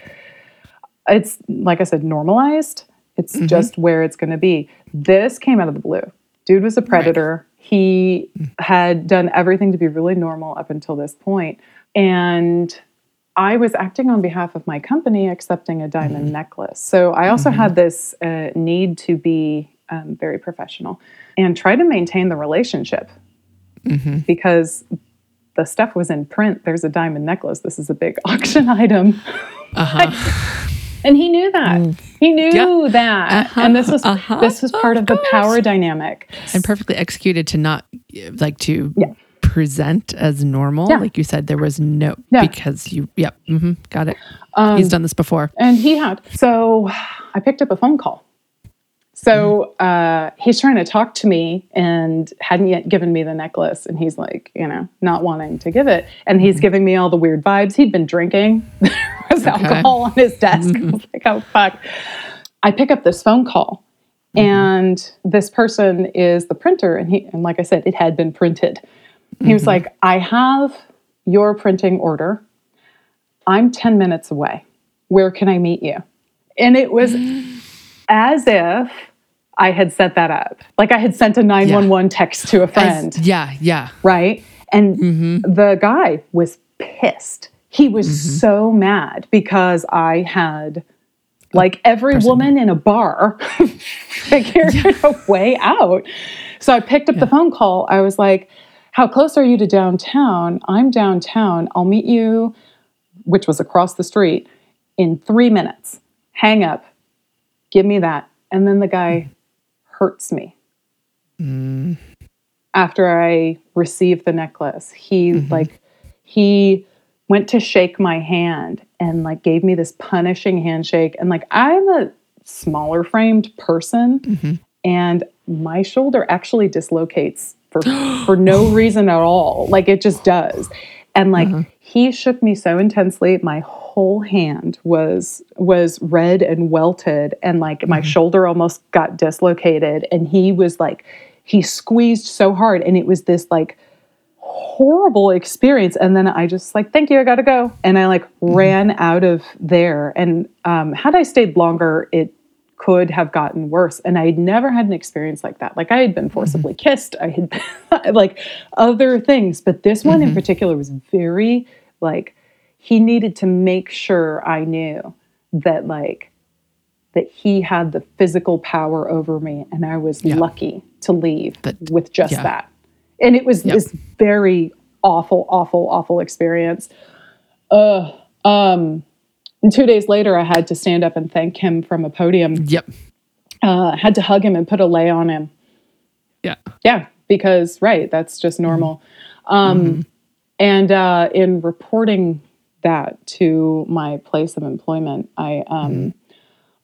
it's like I said, normalized. It's Mm-hmm. just where it's going to be. This came out of the blue. Dude was a predator. He had done everything to be really normal up until this point. And I was acting on behalf of my company, accepting a diamond Mm-hmm. necklace. So I also had this uh, need to be um, very professional and try to maintain the relationship Mm-hmm. because the stuff was in print. There's a diamond necklace. This is a big auction item. Uh-huh. And he knew that. He knew that. Uh-huh. And this was Uh-huh. this was part of, the power dynamic. and perfectly executed to not like to Yeah. present as normal. Yeah. Like you said, there was no Yeah. because you. Yep. Mm-hmm, got it. Um, He's done this before. And he had. So I picked up a phone call. So uh, he's trying to talk to me and hadn't yet given me the necklace. And he's like, you know, not wanting to give it. And he's mm-hmm. giving me all the weird vibes. He'd been drinking. there was alcohol on his desk. Mm-hmm. I was like, oh, fuck. I pick up this phone call. Mm-hmm. And this person is the printer. And he, and like I said, it had been printed. He was like, I have your printing order. I'm 10 minutes away. Where can I meet you? And it was as if I had set that up. Like I had sent a 911 text to a As- friend, yeah. Yeah. right? And Mm-hmm. the guy was pissed. He was so mad because I had, like every woman in a bar, figured a way out. So I picked up the phone call. I was like, How close are you to downtown? I'm downtown. I'll meet you, which was across the street, in three minutes. Hang up. Give me that. And then the guy hurts me. Mm. After I received the necklace, he mm-hmm. like, he went to shake my hand and like gave me this punishing handshake. And like, I'm a smaller framed person mm-hmm. and my shoulder actually dislocates for for no reason at all. Like it just does. And like uh-huh. he shook me so intensely, my whole hand was was red and welted and like my mm-hmm. shoulder almost got dislocated and he was like he squeezed so hard and it was this like horrible experience. And then i just like thank you i gotta go. And i like mm-hmm. ran out of there. And um, had i stayed longer it could have gotten worse. And i'd never had an experience like that. Like i had been mm-hmm. forcibly kissed. I had like other things. But this one in particular was very like he needed to make sure i knew that like that he had the physical power over me and i was lucky to leave That- with just yeah. that and it was Yep. this very awful awful awful experience uh um And two days later, I had to stand up and thank him from a podium. Yep. Uh, had to hug him and put a lei on him. Yeah. Yeah, because right, that's just normal. Um, And uh, in reporting that to my place of employment, I um,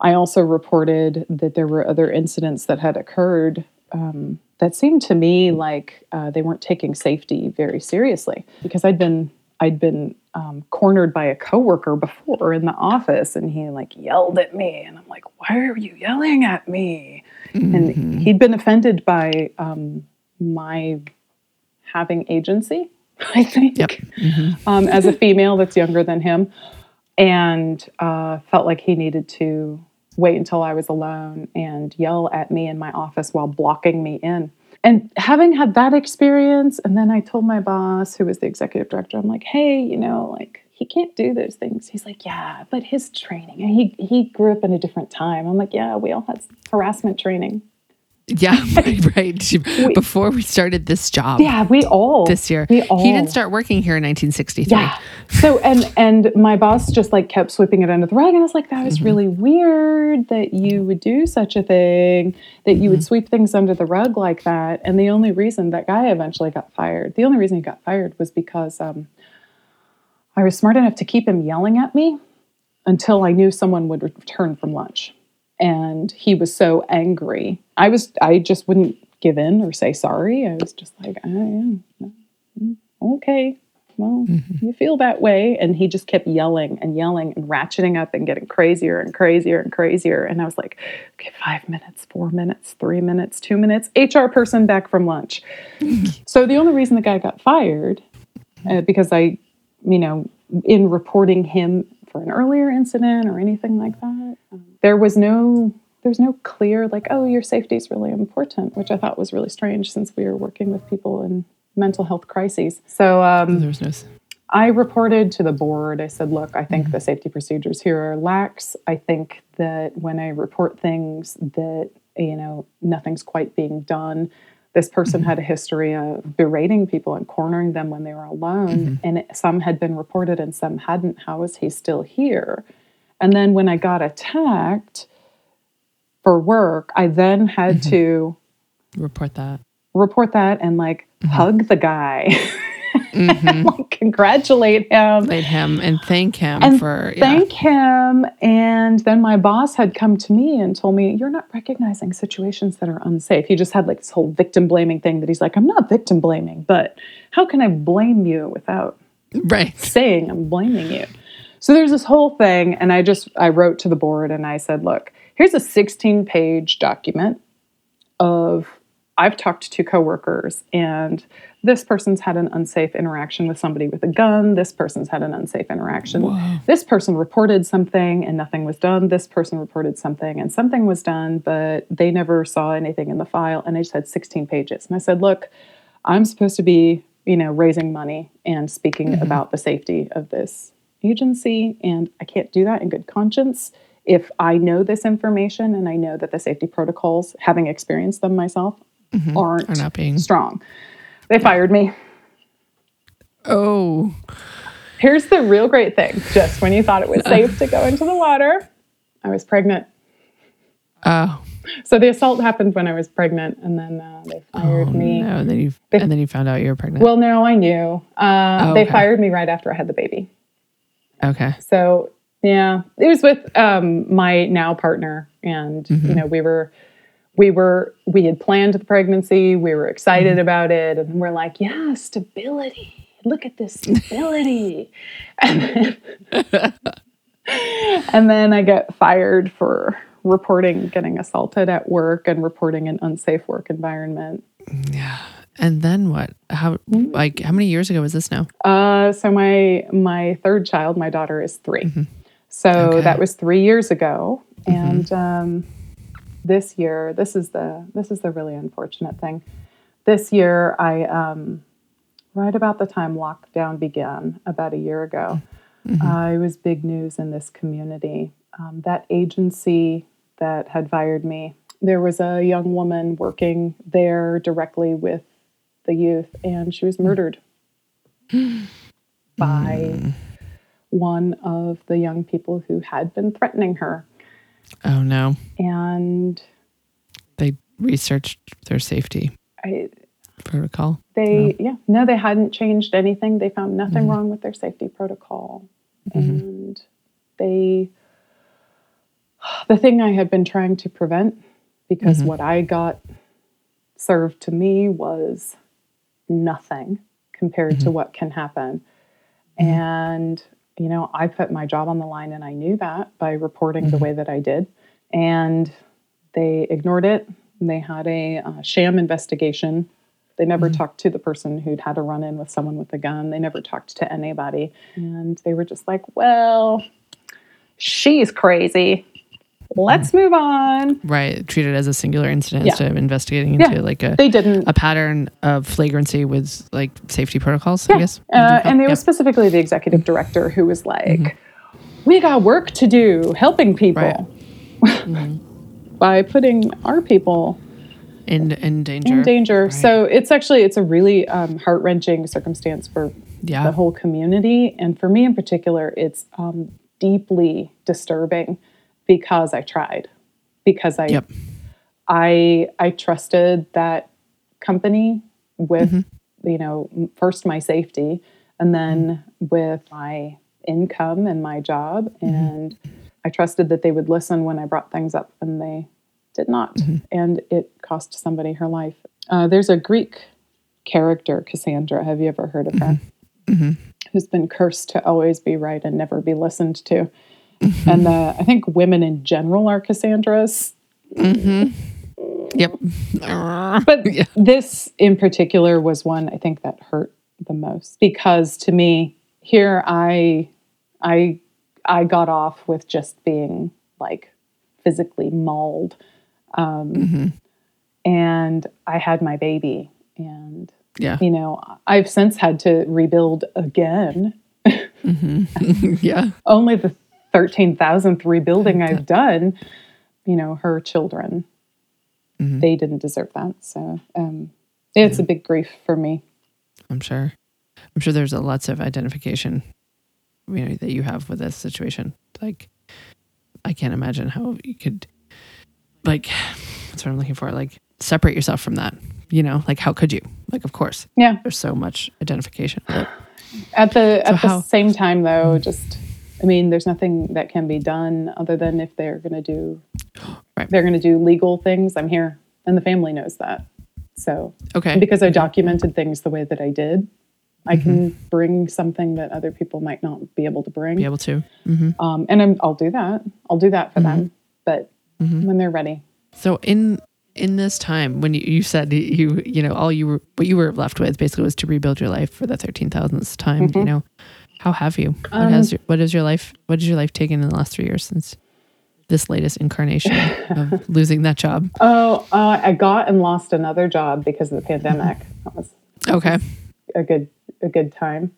I also reported that there were other incidents that had occurred um, that seemed to me like uh, they weren't taking safety very seriously because I'd been I'd been um, cornered by a coworker before in the office, and he like yelled at me, and I'm like, "Why are you yelling at me?" And he'd been offended by um, my having agency, I think, Yep. um, as a female that's younger than him, and uh, felt like he needed to wait until I was alone and yell at me in my office while blocking me in. And having had that experience, and then I told my boss, who was the executive director, I'm like, hey, you know, like he can't do those things. He's like, yeah, but his training, and he he grew up in a different time. I'm like, yeah, we all had harassment training. Yeah. Right. right. Before we started this job Yeah, we all this year, We all he didn't start working here in 1963. Yeah. So and and my boss just like kept sweeping it under the rug, and I was like, that was really weird that you would do such a thing, that you would sweep things under the rug like that. And the only reason that guy eventually got fired, the only reason he got fired was because um, I was smart enough to keep him yelling at me until I knew someone would return from lunch. And he was so angry. I was I just wouldn't give in or say sorry. I was just like, I am okay. Well, you feel that way. And he just kept yelling and yelling and ratcheting up and getting crazier and crazier and crazier. And I was like, okay, five minutes, four minutes, three minutes, two minutes, HR person back from lunch. so the only reason the guy got fired, uh, because I, you know, in reporting him for an earlier incident or anything like that, um, there was no. There's no clear, like, oh, your safety is really important, which I thought was really strange since we were working with people in mental health crises. So, um, There was no. I reported to the board. I said, look, I think the safety procedures here are lax. I think that when I report things that, you know, nothing's quite being done. This person mm-hmm. had a history of berating people and cornering them when they were alone. Mm-hmm. And it, some had been reported and some hadn't. How is he still here? And then when I got attacked for work, I then had mm-hmm. to Report that. report that and like hug the guy. and, like congratulate him Played him and thank him and for yeah. thank him. And then my boss had come to me and told me, You're not recognizing situations that are unsafe. He just had like this whole victim blaming thing that he's like, I'm not victim blaming, but how can I blame you without right. saying I'm blaming you? So there's this whole thing. And I just, I wrote to the board and I said, Look, here's a 16 page document of I've talked to coworkers and this person's had an unsafe interaction with somebody with a gun. This person's had an unsafe interaction. This person reported something and nothing was done. This person reported something and something was done, but they never saw anything in the file. And I just had 16 pages. And I said, look, I'm supposed to be, you know, raising money and speaking mm-hmm. about the safety of this agency. And I can't do that in good conscience if I know this information and I know that the safety protocols, having experienced them myself, aren't Are not being. strong. They fired me. Oh. Here's the real great thing just when you thought it was safe to go into the water, I was pregnant. Oh. So the assault happened when I was pregnant, and then uh, they fired me. No, and then you and then you found out you were pregnant. Well, no, I knew. Uh, Oh, They fired me right after I had the baby. okay. So yeah, it was with um, my now partner, and you know we were we were we had planned the pregnancy. We were excited about it, and we're like, yeah, stability. Look at this stability. and, then, and then I get fired for reporting getting assaulted at work and reporting an unsafe work environment. Yeah. And then what? How Mm-hmm. like how many years ago was this now? Uh, so my my third child, my daughter is 3 So Okay. Mm-hmm. that was three years ago, and um, this year, this is the this is the really unfortunate thing. This year, I um, right about the time lockdown began, about a year ago, Mm-hmm. uh, it was big news in this community. Um, that agency that had fired me, there was a young woman working there directly with the youth, and she was murdered by one of the young people who had been threatening her. Oh no. And They researched their safety I, protocol. they, yeah, no, they hadn't changed anything. They found nothing mm-hmm. wrong with their safety protocol. Mm-hmm. And they, the thing I had been trying to prevent, because mm-hmm. what I got served to me was nothing compared to what can happen. And, you know, I put my job on the line and I knew that by reporting the way that I did. And they ignored it. They had a uh, sham investigation. They never talked to the person who'd had a run in with someone with a gun. They never talked to anybody. And they were just like, well, she's crazy. Let's move on. Right. Treated as a singular incident Yeah. instead of investigating Yeah. into like a They didn't. a pattern of flagrancy with like safety protocols, I guess. Uh, and it was specifically the executive director who was like, we got work to do helping people Right. by putting our people in in danger. in danger. Right. So it's actually it's a really um, heart wrenching circumstance for Yeah. the whole community, and for me in particular, it's um, deeply disturbing because I tried, because I Yep. I I trusted that company with Mm-hmm. you know first my safety and then with my income and my job Mm-hmm. and I trusted that they would listen when I brought things up and they did not Mm-hmm. and it cost somebody her life. Uh, there's a Greek character Cassandra. Have you ever heard of her? Mm-hmm. Who's been cursed to always be right and never be listened to. Mm-hmm. And uh, I think women in general are Cassandras. Yep. But this in particular was one I think that hurt the most because to me here I I I got off with just being like physically mauled um, and I had my baby and yeah. you know I've since had to rebuild again yeah. only the 13,000th rebuilding I've done you know her children they didn't deserve that so um, it's a big grief for me I'm sure. I'm sure there's a lots of identification, you know, that you have with this situation. Like, I can't imagine how you could, like, that's what I'm looking for. Like, separate yourself from that. You know, like, how could you? Like, of course, yeah there's so much identification. At the at the same time, though, just I mean, there's nothing that can be done other than if they're going to do Right. they're going to do legal things. I'm here, and the family knows that. So Okay. because I documented things the way that I did, I can bring something that other people might not be able to bring. Be able to. hmm Um, and I'm, I'll do that. I'll do that for them. But when they're ready, So in in this time when you, you said you you know all you were what you were left with basically was to rebuild your life for the thirteen thousandth time. You know, how have you? What has your, what is your life? What has your life taken in the last three years since this latest incarnation of losing that job? oh, uh, I got and lost another job because of the pandemic. That was Okay, a good a good time.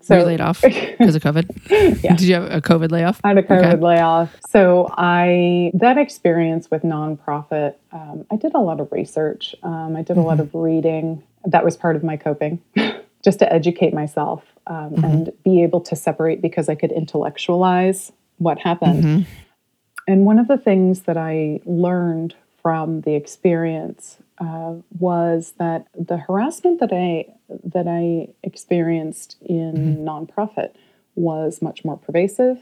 so you laid off because of COVID. Yeah. Did you have a COVID layoff? I had a COVID Okay. layoff. So I that experience with nonprofit, um, I did a lot of research. Um, I did a lot of reading. That was part of my coping, just to educate myself um, and be able to separate because I could intellectualize what happened. And one of the things that I learned from the experience uh, was that the harassment that I that I experienced in nonprofit was much more pervasive,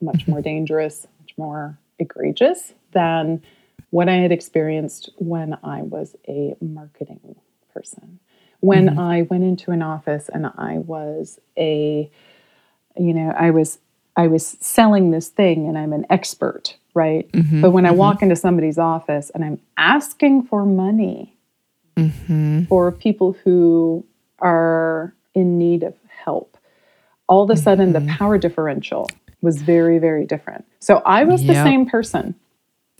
much more dangerous, much more egregious than what I had experienced when I was a marketing person. When mm-hmm. I went into an office and I was a you know, I was I was selling this thing and I'm an expert, right? Mm-hmm. but when I mm-hmm. walk into somebody's office and I'm asking for money for people who are in need of help, all of a sudden the power differential was very, very different. So I was the same person,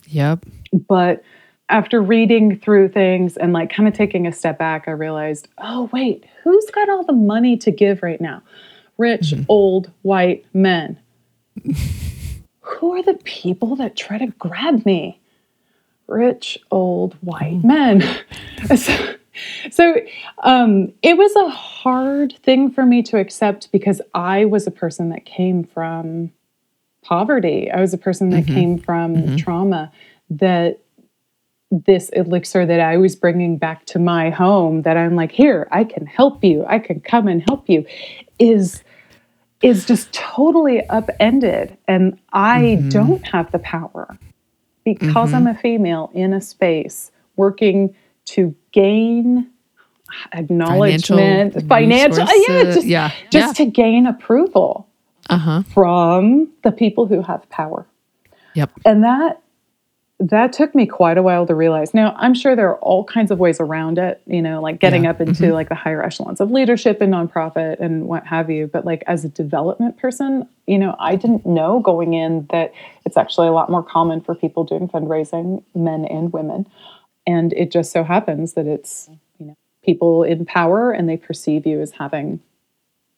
Yep. but after reading through things and like kind of taking a step back, I realized, oh, wait, who's got all the money to give right now? Rich, mm-hmm. old, white men. Who are the people that try to grab me? Rich, old, white mm. men. So- so um, it was a hard thing for me to accept because I was a person that came from poverty. I was a person that mm-hmm. came from mm-hmm. trauma that this elixir that I was bringing back to my home that I'm like, here, I can help you. I can come and help you is is just totally upended and I don't have the power because I'm a female in a space working to gain acknowledgement, financial, yeah, just, Yeah, just to gain approval Uh huh. from the people who have power. Yep. And that that took me quite a while to realize. Now, I'm sure there are all kinds of ways around it, you know, like getting Yeah. up into mm-hmm. like the higher echelons of leadership and nonprofit and what have you. But like as a development person, you know, I didn't know going in that it's actually a lot more common for people doing fundraising, men and women. And it just so happens that it's, you know, people in power and they perceive you as having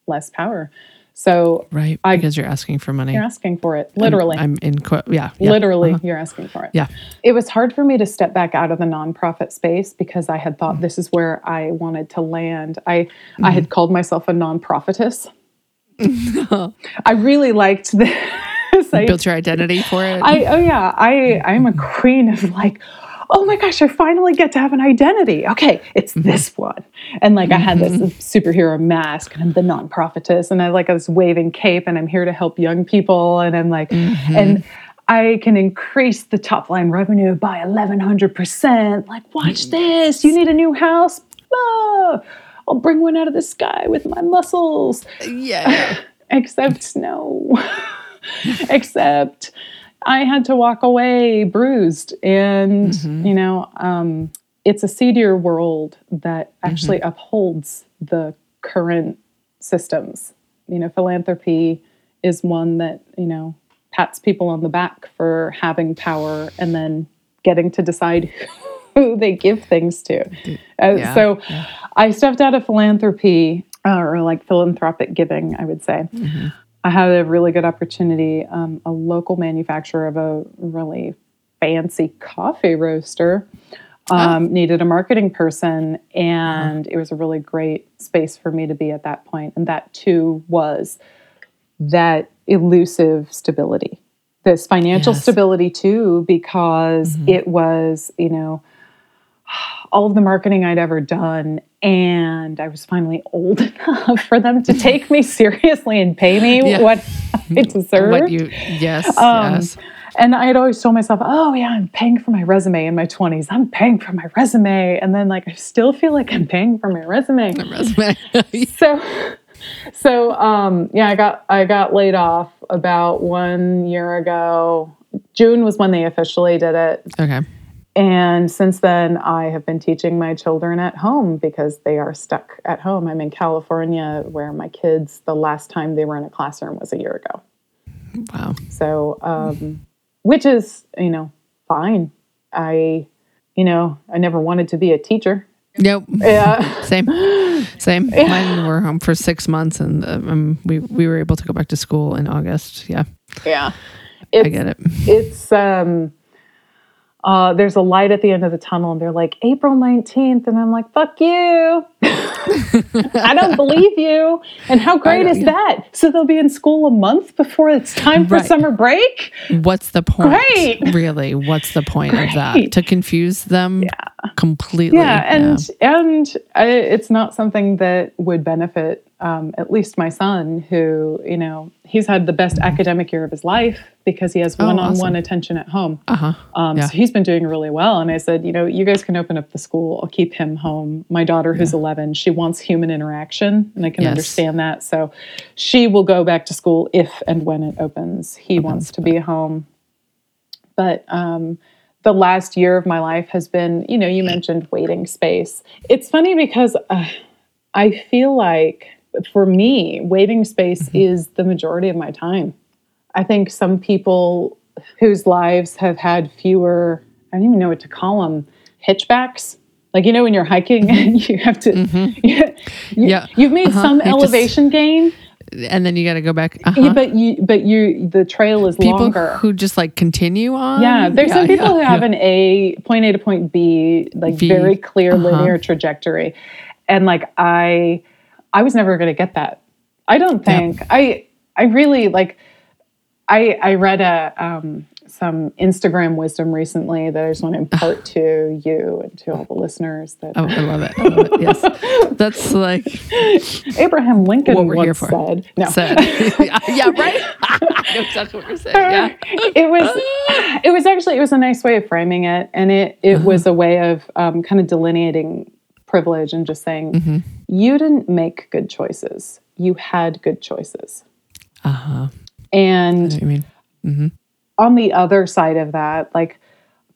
less power. So Right. I- because you're asking for money. you're asking for it, literally. I'm, I'm in. Quote, yeah. yeah. Literally, Uh-huh. you're asking for it. Yeah. It was hard for me to step back out of the nonprofit space because I had Mm. thought this is where I wanted to land. I I Mm-hmm. had called myself a nonprofitess. I really liked this. I, Built your identity for it. I oh yeah, I I'm a queen of like, oh my gosh, I finally get to have an identity. Okay, it's Mm-hmm. this one. And like I had this superhero mask and I'm the nonprofitess and I like this waving cape and I'm here to help young people and I'm like Mm-hmm. and I can increase the top line revenue by 1100%. Like watch this. You need a new house? Oh, I'll bring one out of the sky with my muscles yeah. except no except i had to walk away bruised and you know um, it's a seedier world that actually upholds the current systems. You know philanthropy is one that you know pats people on the back for having power and then getting to decide who they give things to. Uh, Yeah, so i stepped out of philanthropy uh, or like philanthropic giving i would say I had a really good opportunity. Um, a local manufacturer of a really fancy coffee roaster um, needed a marketing person, and it was a really great space for me to be at that point. And that too was that elusive stability, this financial Yes. stability too, because it was, you know, all of the marketing I'd ever done. And I was finally old enough for them to take me seriously and pay me Yeah. what I deserve. What you? Yes. Um, yes. And I had always told myself, oh, yeah, I'm paying for my resume in my 20s. I'm paying for my resume. And then, like, I still feel like I'm paying for my resume. Resume. so so um yeah i got i got laid off about one year ago june was when they officially did it okay. And since then i have been teaching my children at home because they are stuck at home i'm in california where my kids the last time they were in a classroom was a year ago Wow. so um which is you know fine i you know i never wanted to be a teacher Nope. yeah Same. Same. Mine were home for six months, and um, we we were able to go back to school in August. Yeah, yeah I get it. it's um uh there's a light at the end of the tunnel and they're like April 19th and I'm like fuck you I don't believe you and how great is that so they'll be in school a month before it's time for Right. summer break What's the point? Great. Really, what's the point of that? To confuse them completely. yeah and and I, it's not something that would benefit um, at least my son who you know he's had the best academic year of his life because he has one on one attention at home Uh huh. Um, Yeah. So he's been doing really well. And I said, you know, you guys can open up the school. I'll keep him home. My daughter, who's 11, she wants human interaction, and I can Yes. understand that. So she will go back to school if and when it opens. He wants to be home. But um, the last year of my life has been, you know, you mentioned waiting space. It's funny because uh, I feel like for me, waiting space is the majority of my time. I think some people whose lives have had fewer, I don't even know what to call them, hitchbacks. Like, you know, when you're hiking and you have to, you, Yeah. you've made Uh-huh. some You just- elevation gain, and then you got to go back. Uh-huh. Yeah, but you, but you, the trail is longer people longer. who just like continue on. yeah, there's some people yeah, who have yeah. an A point A to point B, like very clear uh-huh. linear trajectory, and like I, I was never going to get that. I don't think I. I really like. I I read a um, some Instagram wisdom recently that I just want to impart to you and to all the listeners. that Oh, I love it. I love it. Yes, that's like Abraham Lincoln What we're once here for. said. No, said. yeah, right. I know exactly what you're saying. Yeah. it was it was actually it was a nice way of framing it and it it Uh-huh. was a way of um, kind of delineating privilege and just saying Mm-hmm. you didn't make good choices you had good choices Uh huh. and I mean, on the other side of that like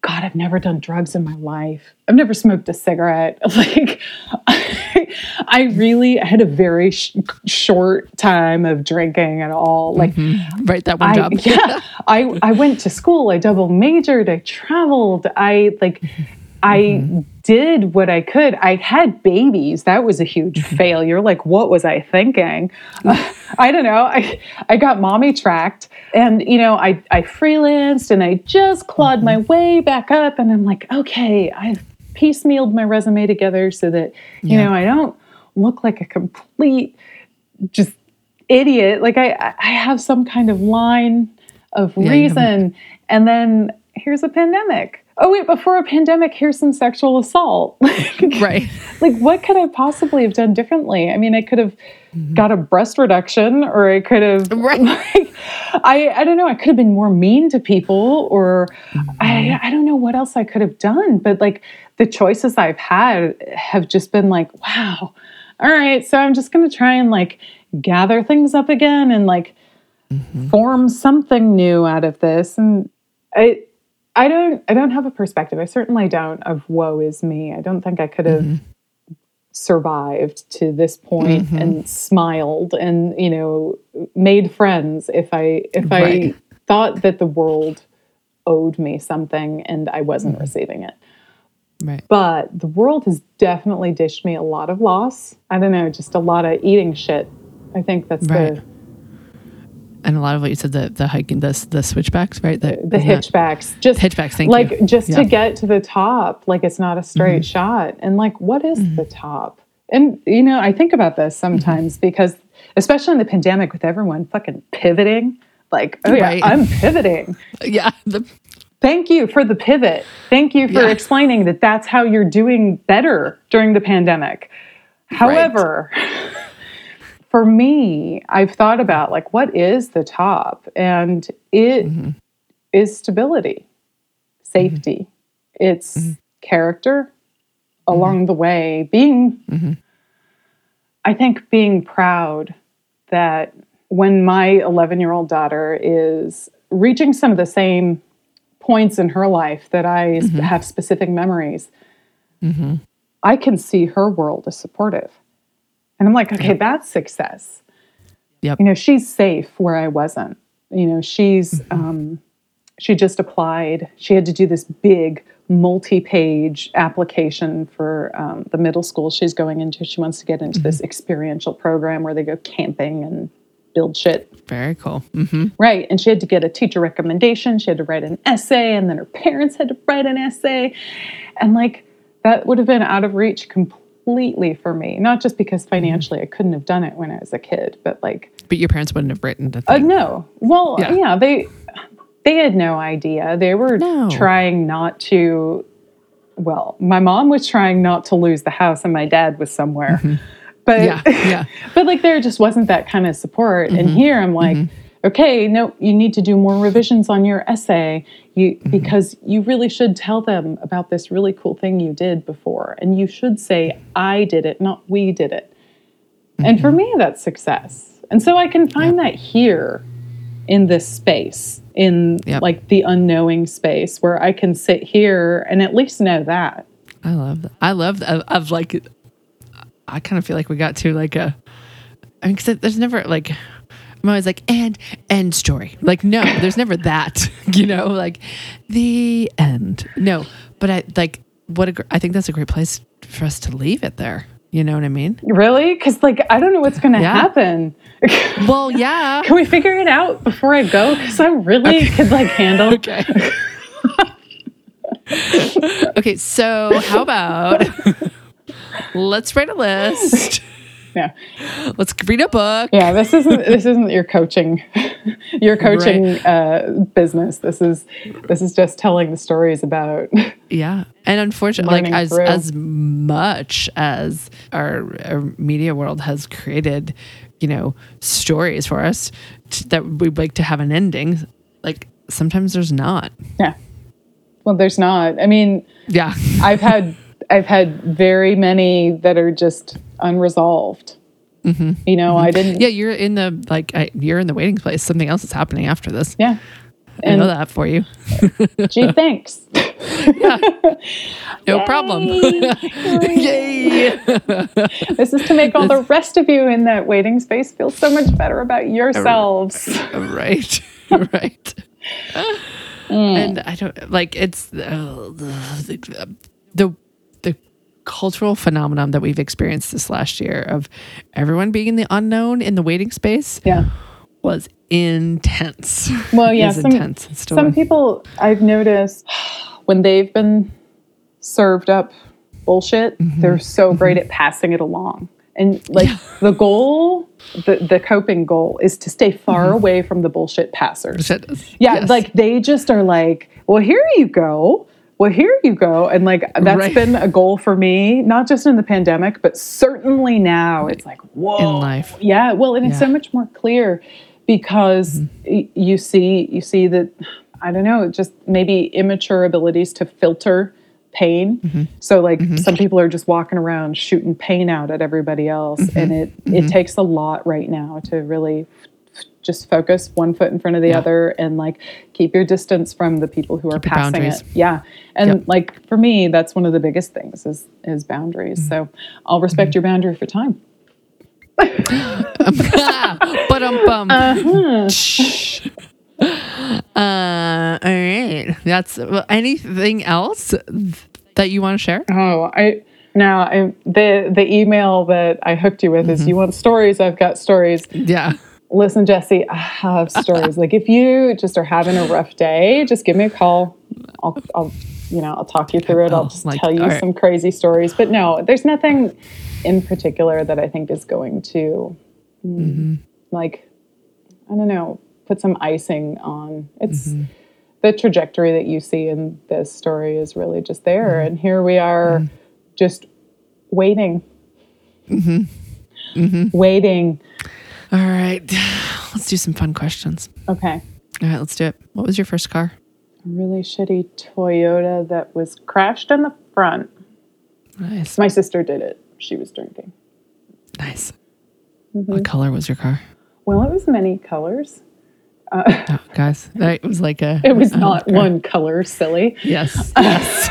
god i've never done drugs in my life i've never smoked a cigarette like i, I really had a very sh- short time of drinking at all like mm-hmm. right. That one I, job. yeah, I I went to school. I double majored. I traveled. I like, I did what I could. I had babies. That was a huge failure. Like, what was I thinking? I don't know. I I got mommy tracked, and you know, I I freelanced, and I just clawed my way back up. And I'm like, okay, I've piecemealed my resume together so that you know I don't look like a complete just idiot. Like I, I have some kind of line of reason, and then here's a pandemic. Oh wait, before a pandemic, here's some sexual assault. like, Right. like what could I possibly have done differently? I mean, I could have mm-hmm. got a breast reduction, or I could have, Right. like, I, I don't know, I could have been more mean to people, or I, mm-hmm. I don't know what else I could have done. But like the choices I've had have just been like, wow, all right, so I'm just gonna try and like gather things up again and like mm-hmm. form something new out of this. And I, I don't, I don't have a perspective. I certainly don't of woe is me. I don't think I could have mm-hmm. survived to this point mm-hmm. and smiled and you know made friends if I if Right. I thought that the world owed me something and I wasn't mm-hmm. receiving it. Right. But the world has definitely dished me a lot of loss. I don't know, just a lot of eating shit. I think that's Right. the And a lot of what you said, the the hiking, the the switchbacks, right? The, the isn't that- hitchbacks. Just Hitchbacks, thank like you. just Yeah. Mm-hmm. to get to the top, like it's not a straight shot. And like, what is the top? And you know, I think about this Mm-hmm. sometimes because, especially in the pandemic, with everyone fucking pivoting. Like, oh yeah, Right. I'm pivoting. Yeah. The, Thank you for the pivot. Thank you for Yeah. explaining that that's how you're doing better during the pandemic. However, for me, I've thought about like what is the top? And it mm-hmm. is stability, safety. Mm-hmm. It's mm-hmm. character along the way, being I think being proud that when my 11 year old daughter is reaching some of the same points in her life that I s- have specific memories, I can see her world as supportive. And I'm like, okay, that's success. Yep. You know, she's safe where I wasn't. You know, she's, um, she just applied. She had to do this big multi page application for um, the middle school she's going into. She wants to get into this experiential program where they go camping and build shit. very cool. hmm Right. And she had to get a teacher recommendation. She had to write an essay, and then her parents had to write an essay. And like that would have been out of reach completely for me. Not just because financially I couldn't have done it when I was a kid, but like, But your parents wouldn't have written the uh, thing. no. Well, Yeah. yeah. they they had no idea. They were No. trying not to. Well, my mom was trying not to lose the house, and my dad was somewhere. But Mm-hmm. Yeah. Yeah. but like there just wasn't that kind of support and Mm-hmm. here i'm like okay no you need to do more revisions on your essay you Mm-hmm. because you really should tell them about this really cool thing you did before and you should say i did it not we did it and for me that's success and so i can find that here in this space in Yep. like the unknowing space where i can sit here and at least know that I love that. I love that. I've like, I kind of feel like we got to like a, I mean, because there's never like, I'm always like, and end story. Like, no, there's never that, you know, like the end. No, but I like, what a, I think that's a great place for us to leave it there, You know what I mean? Really? Because like I don't know what's going to Yeah. happen. Well, yeah. Can we figure it out before I go? Because I really could like handle. Okay. okay, so how about let's write a list. Yeah, Let's read a book. yeah. This isn't this isn't your coaching, your coaching uh, business. This is this is just telling the stories about. Yeah. And unfortunately, like as through. as much as our, our media world has created, you know, stories for us t- that we'd like to have an ending, like sometimes there's not. Yeah. Well, there's not. I mean, Yeah. I've had I've had very many that are just unresolved. You know, I didn't. Mm-hmm. Yeah, you're in the like I, you're in the waiting place. Something else is happening after this. Yeah. I know that for you. gee, thanks. No problem. Yay! This is to make all the rest of you in that waiting space feel so much better about yourselves. right, right. And I don't like it's uh, the, the the cultural phenomenon that we've experienced this last year of everyone being in the unknown in the waiting space Yeah. was intense. Well, yeah. Some, intense. Some people I've noticed when they've been served up bullshit, Mm-hmm. they're so great at passing it along. And like the goal, the, the coping goal is to stay far away from the bullshit passers. Yeah, Mm-hmm. Yes. like they just are like, well, here you go. Well, here you go. And like that's Right. been a goal for me, not just in the pandemic, but certainly now. It's like, whoa. In life. Yeah. Well, and it's so much more clear because mm-hmm. y- you see you see that I don't know, just maybe immature abilities to filter pain. Mm-hmm. So like mm-hmm. some people are just walking around shooting pain out at everybody else and it it takes a lot right now to really just focus one foot in front of the Yeah. other and like keep your distance from the people who are Keep your passing it. Yeah. And Yep. like for me that's one of the biggest things is is boundaries. So I'll respect your boundary for time. but um bum. Uh-huh. Uh, all right. That's well, anything else that you want to share? Oh, I now I the the email that I hooked you with is you want stories, I've got stories. Yeah. Listen, Jesse, I have stories. like if you just are having a rough day, just give me a call. I'll, I'll you know, I'll talk you through it. I'll Oh, just like, tell you right. some crazy stories. But no, there's nothing in particular that I think is going to mm, Mm-hmm. like I don't know, put some icing on. It's Mm-hmm. the trajectory that you see in this story is really just there. Mm-hmm. And here we are just waiting. Mm-hmm. Waiting. All right. Let's do some fun questions. Okay. All right, let's do it. What was your first car? A really shitty Toyota that was crashed in the front. Nice. My sister did it. She was drinking. Nice. Mm-hmm. What color was your car? Well, it was many colors. Oh, guys, that was like a. It was not one color, silly. Yes. Yes.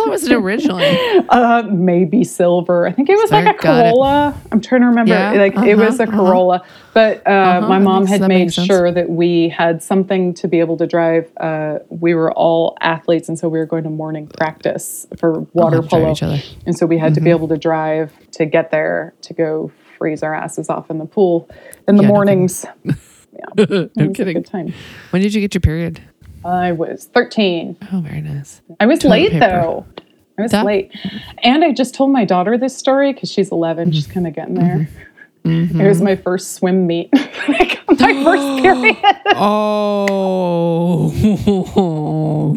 Color was it originally? Uh, maybe silver. I think it was like a Sorry, got it. Corolla. I'm trying to remember. Yeah, Like it was a uh-huh, uh-huh. Corolla, but uh, my mom makes- had made sure that we had something to be able to drive. Uh, we were all athletes, and so we were going to morning practice for water to drive polo. each other. Mm-hmm. And so we had to be able to drive to get there to go freeze our asses off in the pool in the Yeah, no mornings. yeah, no was a kidding. good time. When did you get your period? I was 13. Oh, very nice. I was Toilet late paper. though. I was late. And I just told my daughter this story because she's 11. She's Mm-hmm. kind of getting there. It was my first swim meet. my first period. Oh,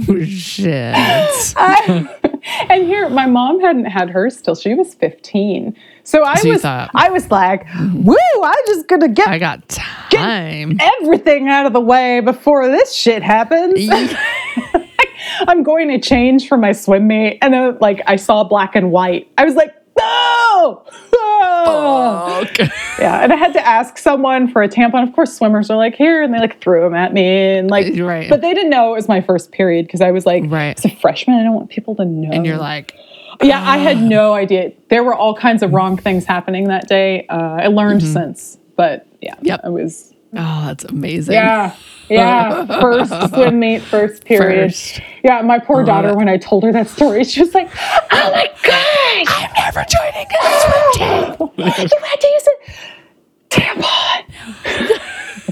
shit. and here, my mom hadn't had hers till she was 15. So I So was, thought- I was like, woo, I'm just to get I got time. everything out of the way before this shit happens. I'm going to change for my swim meet. And then, like, I saw black and white. I was like, no! Oh. Okay. Yeah, and I had to ask someone for a tampon. Of course, swimmers are like here, and they like threw them at me, and like, Right. but they didn't know it was my first period because I was like, Right. as a freshman, I don't want people to know. And you're like, yeah, I had no idea. There were all kinds of wrong things happening that day. Uh, I learned since, but yeah, Mm-hmm. Yep. I was Oh, that's amazing. Yeah. Yeah. First swim meet, first period. First. Yeah. My poor daughter, when I told her that story, she was like, oh my God, I'm never joining a swim team. you had to use a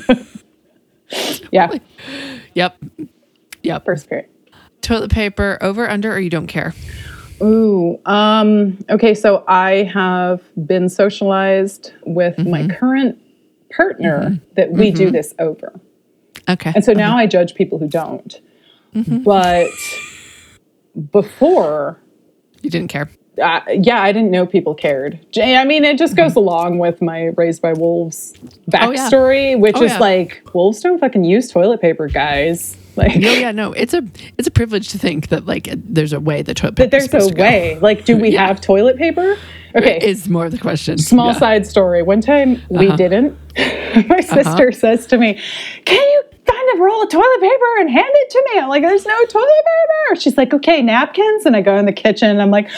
tampon. yeah. Yep. Yep. First period. Toilet paper over, under, or you don't care? Ooh, um, okay. So I have been socialized with my current partner that we do this over. Okay. And so now I judge people who don't. But before, you didn't care. uh, yeah, I didn't know people cared. I mean, it just goes along with my Raised by Wolves Oh, yeah. backstory, which Oh, is yeah. like, wolves don't fucking use toilet paper, guys. Like, No, yeah, no. It's a it's a privilege to think that like there's a way the toilet paper that there's a way. Like, do we Yeah. have toilet paper? Okay. Is more of the question. Small Yeah. Uh-huh. side story. One time we didn't. My sister says to me, Can you find a roll of toilet paper and hand it to me? I'm like, There's no toilet paper. She's like, Okay, napkins. And I go in the kitchen and I'm like,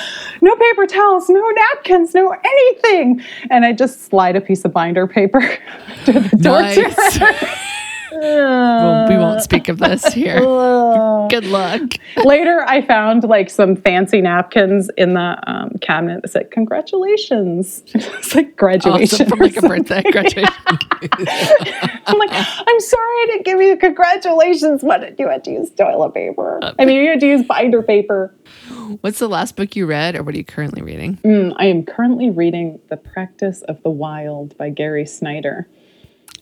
No paper towels, no napkins, no anything. And I just slide a piece of binder paper to the door to Nice. We won't speak of this here. Good luck. Later, I found like some fancy napkins in the um, cabinet that said "Congratulations." it's like graduation Awesome. From or like a birthday graduation. I'm like, I'm sorry I didn't give you congratulations. but you had to use toilet paper? Uh, I mean, you had to use binder paper. What's the last book you read, or what are you currently reading? Mm, I am currently reading The Practice of the Wild by Gary Snyder.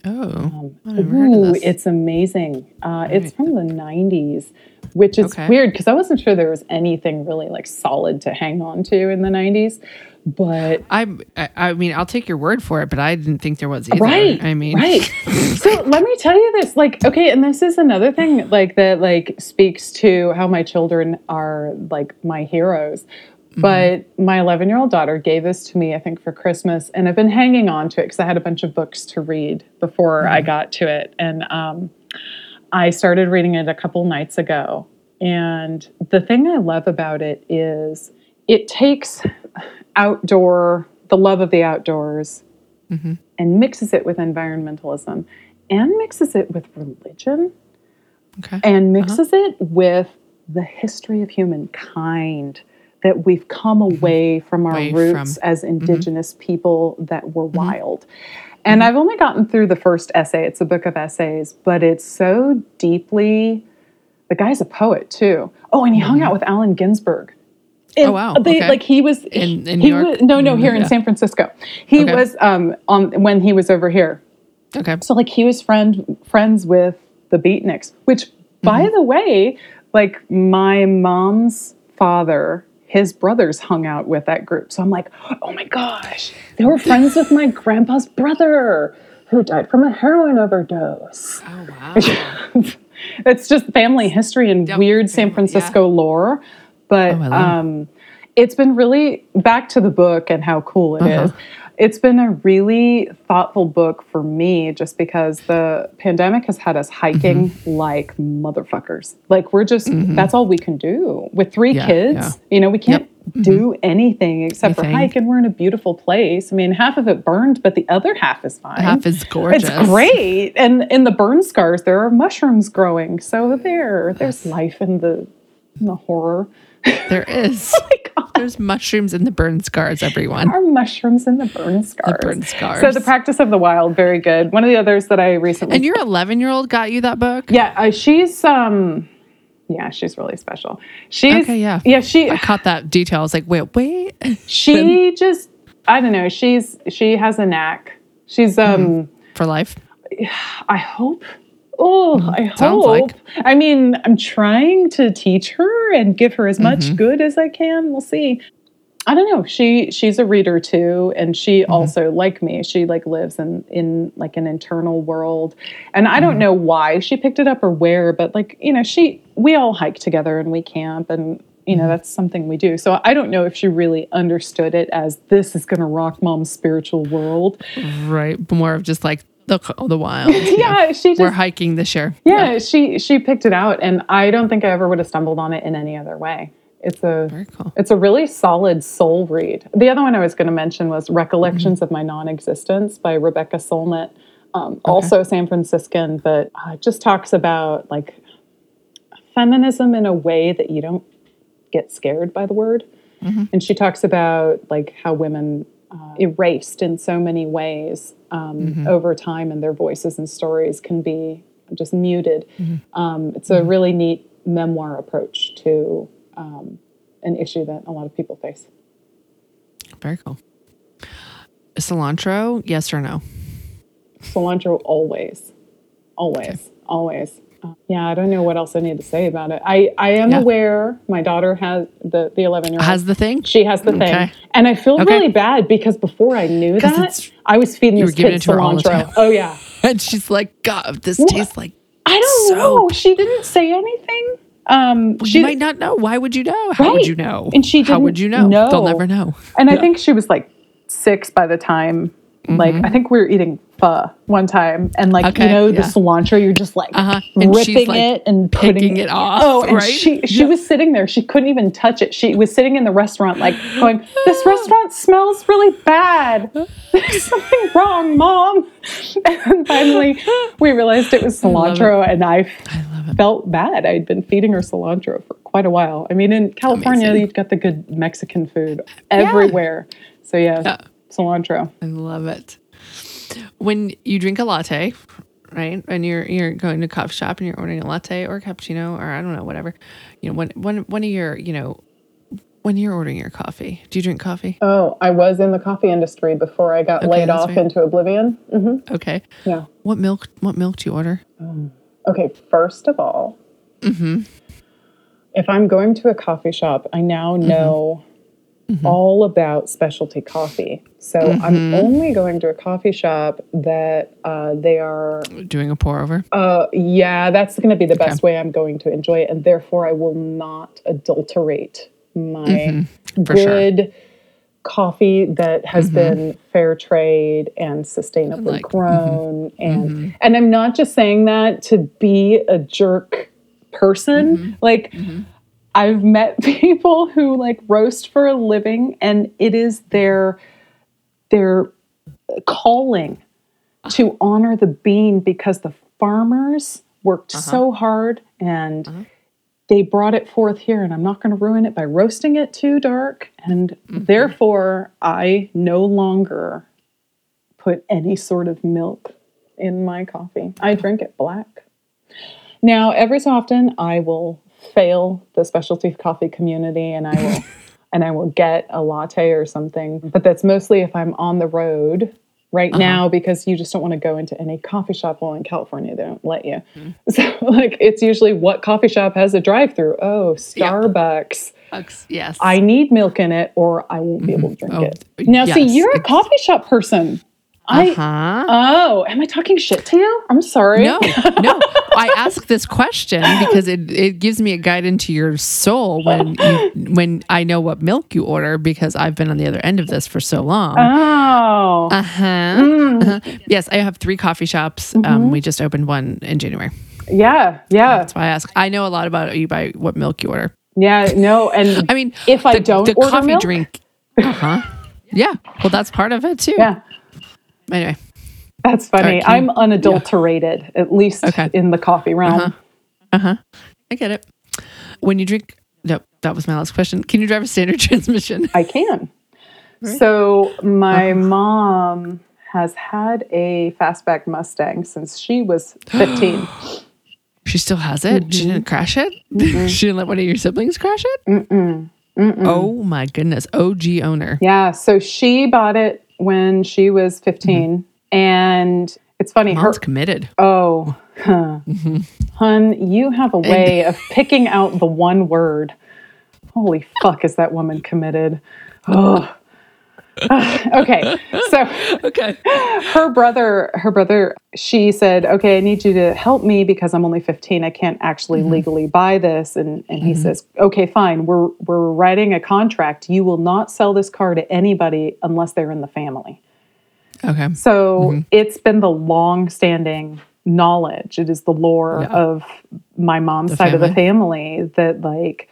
Oh, I never heard of Ooh, it's amazing. Uh, It's from the 90s, which is Okay. weird because I wasn't sure there was anything really like solid to hang on to in the 90s. But I, I I mean, I'll take your word for it, but I didn't think there was either. right I mean, right so let me tell you this like okay and this is another thing like that like speaks to how my children are like my heroes Mm-hmm. but my 11 year old daughter gave this to me i think for christmas and i've been hanging on to it because i had a bunch of books to read before i mm-hmm. got to it. And um, i started reading it a couple nights ago. And the thing i love about it is it takes outdoor the love of the outdoors mm-hmm. and mixes it with environmentalism and mixes it with religion okay. and uh-huh. mixes it with the history of humankind that we've come mm-hmm. away from our Away roots from- as mm-hmm. indigenous people that were mm-hmm. wild. And I've only gotten through the first essay. It's a book of essays, but it's so deeply the guy's a poet too. Oh, and he hung out with Allen Ginsberg. And Oh, wow. They, Okay. Like he was In- in New York? was- no, no, here in San Francisco. He Okay. was um on when he was over here. Okay. So like he was friend friends with the Beatniks, which by Mm-hmm. the way, like my mom's father, his brothers hung out with that group. So I'm like, oh my gosh, they were friends with my grandpa's brother who died from a heroin overdose. Oh wow. it's just family history and Yep, weird San Francisco lore. But Oh, I love it. um, it's been really back to the book and how cool it is. It's been a really thoughtful book for me just because the pandemic has had us hiking Mm-hmm. like motherfuckers. Like we're just that's all we can do. With three Yeah, kids, yeah. you know, we can't do anything except for hike and we're in a beautiful place. I mean, half of it burned, but the other half is fine. Half is gorgeous. It's great. And in the burn scars, there are mushrooms growing. So there, there's life in the in the horror. There is. Oh my God. There's mushrooms in the burn scars, everyone. Are mushrooms in the burn scars? The burn scars. So the practice of the wild, very good. One of the others that I recently And your 11 year old got you that book? yeah, uh, she's um, yeah, she's really special. She's Okay, yeah. yeah. She I caught that detail. I was like, wait, wait. she just I don't know. She's she has a knack. She's um. For life. I hope. Oh, I Mm-hmm. Sounds hope. like. I mean, I'm trying to teach her and give her as much Mm-hmm. good as I can. We'll see. I don't know. She she's a reader too, and she Mm-hmm. also, like me, she like lives in in like an internal world. And I Mm-hmm. don't know why she picked it up or where, but like you know, she we all hike together and we camp and. You Mm-hmm. know, that's something we do. So I don't know if she really understood it as this is going to rock mom's spiritual world. Right. More of just like the, the wild. Yeah, she just We're hiking this year. yeah, she she picked it out, and I don't think I ever would have stumbled on it in any other way. It's a Very cool. it's a really solid soul read. The other one I was going to mention was Recollections Mm-hmm. of My Non-Existence by Rebecca Solnit. um, also San Franciscan, but uh, just talks about like feminism in a way that you don't get scared by the word. And she talks about like how women uh, erased in so many ways um, over time, and their voices and stories can be just muted. Um, it's a really neat memoir approach to um, an issue that a lot of people face. Very cool. Cilantro, yes or no? cilantro always always always Uh, yeah i don't know what else i need to say about it i i am Yeah. aware my daughter has the the 11 year old Has the thing? she has the thing Okay. and i feel Okay. really bad because before i knew that i was feeding you this were kid it to her all the cilantro oh yeah And she's like, God, this tastes like. i don't Soap. know she didn't say anything um Well, she you might not know. Why would you know? How would you know? And she How would you didn't know? They'll never know. And I think she was like six by the time. Like Mm-hmm. I think we were eating pho one time, and like Okay, you know the cilantro, you're just like Uh-huh. Ripping like, it and putting it off, Oh, and right? she she Yeah. was sitting there. She couldn't even touch it. She was sitting in the restaurant, like going, "This restaurant smells really bad. There's something wrong, mom." And finally, we realized it was love it. cilantro, and I I love it. felt bad. I'd been feeding her cilantro for quite a while. I mean, in California, Amazing. you've got the good Mexican food everywhere. So yeah, Yeah. Cilantro. I love it. When you drink a latte, right? And you're you're going to a coffee shop and you're ordering a latte or a cappuccino or I don't know, whatever. You know, when when when of your, you know, when you're ordering your coffee, do you drink coffee? Oh, I was in the coffee industry before I got Okay, laid off right. into oblivion. hmm Okay. Yeah. What milk what milk do you order? Okay, first of all, mm-hmm. if I'm going to a coffee shop, I now know Mm-hmm. all about specialty coffee. So I'm mm-hmm. only going to a coffee shop that uh, they are Doing a pour over? Uh, yeah, that's going to be the best way I'm going to enjoy it, and therefore I will not adulterate my mm-hmm. sure. good coffee that has been fair trade and sustainably Like, grown. And and I'm not just saying that to be a jerk person. Like I've met people who like roast for a living, and it is their their calling to honor the bean because the farmers worked uh-huh. so hard and uh-huh. they brought it forth here and I'm not going to ruin it by roasting it too dark and mm-hmm. therefore I no longer put any sort of milk in my coffee. I drink it black. Now, every so often I will fail the specialty coffee community and I will and I will get a latte or something, but that's mostly if I'm on the road right uh-huh. now because you just don't want to go into any coffee shop well in California they don't let you. Mm-hmm. So like it's usually what coffee shop has a drive-through? Oh, Starbucks. Yes. I need milk in it or I won't be able to mm-hmm. drink Oh, it. Now see, you're a coffee shop person. I huh? Oh, am I talking shit to you? I'm sorry. No, no. I ask this question because it, it gives me a guide into your soul when you, when I know what milk you order because I've been on the other end of this for so long. Oh. Uh-huh. Mm. uh-huh. Yes, I have three coffee shops. Mm-hmm. Um, we just opened one in January. yeah, yeah. That's why I ask. I know a lot about you by what milk you order. Yeah, no, and I mean, if I don't the order coffee milk, drink. Uh huh. Yeah. Well, that's part of it too. yeah, Anyway. that's funny. I'm unadulterated, at least Okay. in the coffee realm. Uh huh. I get it. When you drink, no, that was my last question. Can you drive a standard transmission? I can. So my Uh-huh. mom has had a fastback Mustang since she was 15. She still has it. She Mm-hmm. didn't crash it. she didn't let one of your siblings crash it. Mm-mm. Oh my goodness! OG owner. yeah, so she bought it when she was 15, and it's funny. Her Mom's committed. Oh, huh. hun, you have a way of picking out the one word. Holy fuck, is that woman committed? Okay, so Okay. her brother, her brother, she said, "Okay, I need you to help me because I'm only 15. I can't actually mm-hmm. legally buy this." And and he mm-hmm. says, "Okay, fine. We're we're writing a contract. You will not sell this car to anybody unless they're in the family." Okay. So mm-hmm. it's been the long standing knowledge. It is the lore Yeah. of my mom's The side of the family. family that like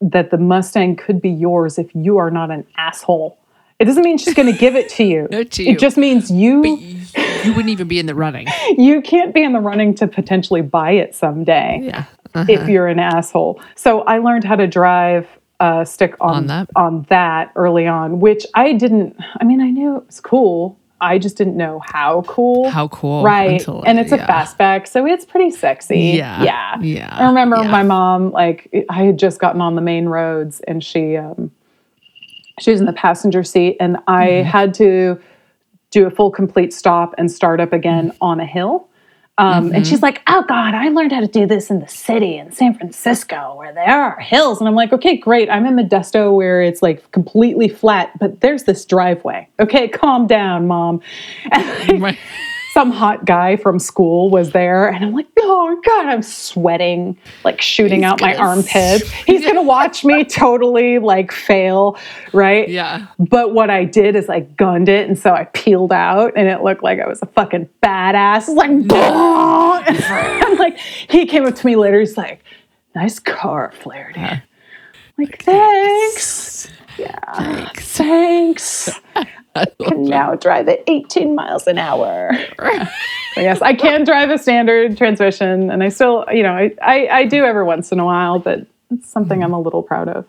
that the Mustang could be yours if you are not an asshole. It doesn't mean she's going to give it to you. No, to you. It just means you you wouldn't even be in the running. you can't be in the running to potentially buy it someday Yeah. if you're an asshole. So I learned how to drive uh, stick on, On that? on that early on, which I didn't. I mean, I knew it was cool. I just didn't know how cool. How cool. right? until- and it's a yeah. fastback, so it's pretty sexy. Yeah. yeah, Yeah. I remember Yeah. my mom, like, I had just gotten on the main roads, and she, um, she was in the passenger seat, and I Mm-hmm. had to do a full complete stop and start up again Mm-hmm. on a hill. Um, And she's like, "Oh God, I learned how to do this in the city in San Francisco, where there are hills." And I'm like, "Okay, great. I'm in Modesto, where it's like completely flat, but there's this driveway. Okay, calm down, mom." And like, Right. Some hot guy from school was there and I'm like, oh God, I'm sweating, like shooting He's out my armpits. He's gonna watch me totally like fail, right? Yeah. But what I did is I gunned it and so I peeled out and it looked like I was a fucking badass. Like! I'm like, he came up to me later, he's like, nice car, Flaherty. I'm Like, thanks. Yeah. Thanks. Thanks. can now drive at 18 miles an hour. So yes, I can drive a standard transmission, and I still, you know, I, I, I do every once in a while, but it's something I'm a little proud of.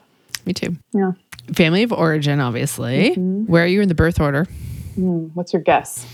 Me too. Yeah. Family of origin, obviously. Mm-hmm. Where are you in the birth order? What's your guess?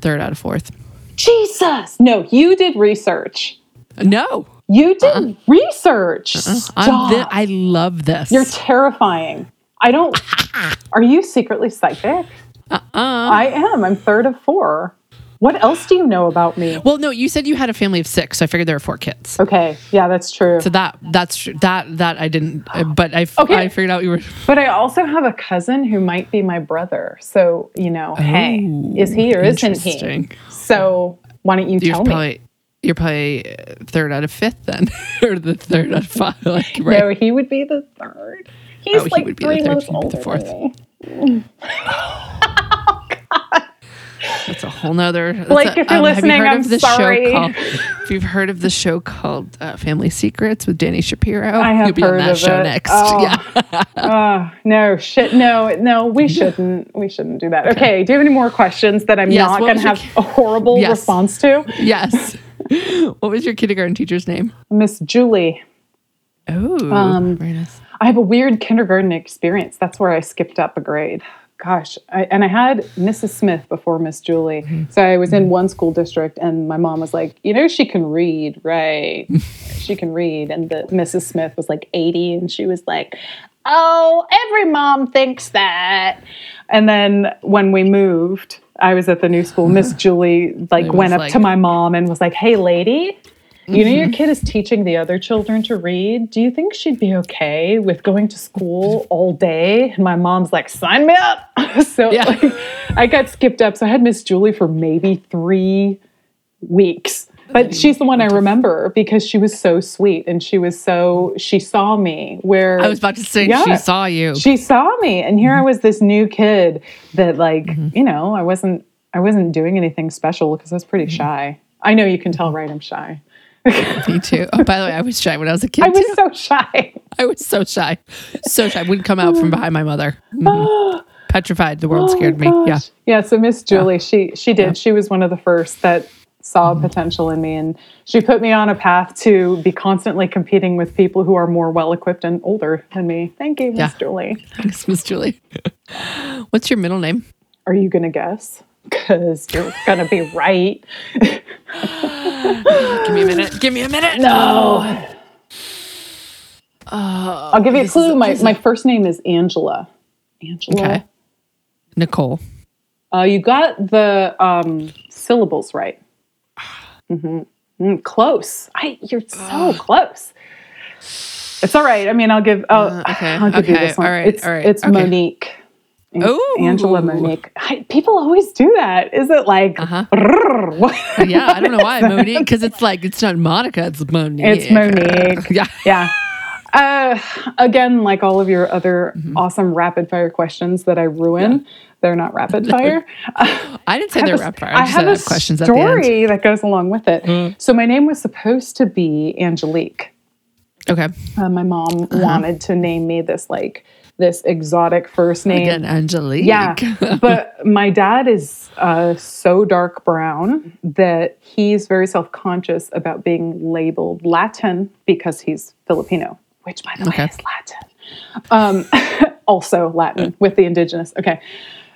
Third out of fourth. Jesus! No, you did research. No. You did research. I'm Stop. I love this. You're terrifying. I don't. Are you secretly psychic? Uh-uh. I am. I'm third of four. What else do you know about me? Well, no, you said you had a family of six, so I figured there were four kids. Okay, yeah, that's true. So that that's true. That that I didn't, but I Okay. I figured out you were. But I also have a cousin who might be my brother. So, you know, hey, is he or isn't he? So, why don't you You're tell me? you're probably uh, third out of fifth then, or the third out of five. Like right. No, he would be the third. He's Oh, he like would be the three third, months older the fourth. Than me. That's a whole nother. Like, a- if you're um, you listening, heard I'm sorry. Show called, if you've heard of the show called uh, Family Secrets with Dani Shapiro, I have you'll be heard on that of show it. next. Oh. Yeah. Oh, no, shit. No, no, we shouldn't. We shouldn't do that. Okay. Do you have any more questions that I'm Yes, not going to have your a horrible Yes. response to? yes. what was your kindergarten teacher's name? Miss Julie. Oh, Um, very nice. I have a weird kindergarten experience. That's where I skipped up a grade. Gosh, I, and I had Mrs. Smith before Miss Julie. Mm-hmm. So I was in one school district, and my mom was like, "You know, she can read, right? she can read." And the Mrs. Smith was like 80, and she was like, "Oh, every mom thinks that." And then when we moved, I was at the new school. Miss Julie like It went up like- to my mom and was like, "Hey, lady." You know, your kid is teaching the other children to read. Do you think she'd be okay with going to school all day? And my mom's like, sign me up. so Yeah. like, I got skipped up. So I had Miss Julie for maybe three weeks. But she's the one I remember because she was so sweet and she was so, she saw me where I was about to say Yeah. she saw you. she saw me and here I was this new kid that like, Mm-hmm. you know, I wasn't, I wasn't doing anything special because I was Mm-hmm. pretty shy. I know you can tell, right? I'm shy. Me too. Oh, by the way, I was shy when I was a kid. I was too. so shy. I was so shy, so shy. I wouldn't come out from behind my mother. Mhm. Petrified. The world Oh scared me. Yeah. Yeah. So Miss Julie, she she did. She was one of the first that saw Mm-hmm. potential in me, and she put me on a path to be constantly competing with people who are more well equipped and older than me. Thank you, Miss Yeah. Julie. Thanks, Miss Julie. What's your middle name? Are you gonna guess? Because you're gonna be right. Give me a minute. Give me a minute. No. I'll give you a clue. a- my my first name is Angela. Angela. Okay. Nicole. Uh, you got the um, syllables right. hmm Mm, close. I, you're so close. It's all right. I mean, I'll give. Uh, okay, I'll give you this one. all right, It's, all right, it's okay. Monique. Ooh. Angela Monique. I, people always do that. Is it like? Uh-huh. Yeah, I don't know why Monique because it's like it's not Monica, it's Monique. It's Monique. Yeah. Yeah. Uh, again, like all of your other Mm-hmm. awesome rapid fire questions that I ruin, they're not rapid fire. I didn't say I they're a- rapid fire. I I just have a questions at the end. Mm. story that goes along with it. So my name was supposed to be Angelique. Okay. Uh, my mom Uh-huh. wanted to name me this like this exotic first name. Again, Angelique. Yeah, but my dad is uh, so dark brown that he's very self conscious about being labeled Latin because he's Filipino, which, by the Okay. way, is Latin. Um, also Latin with the indigenous. Okay.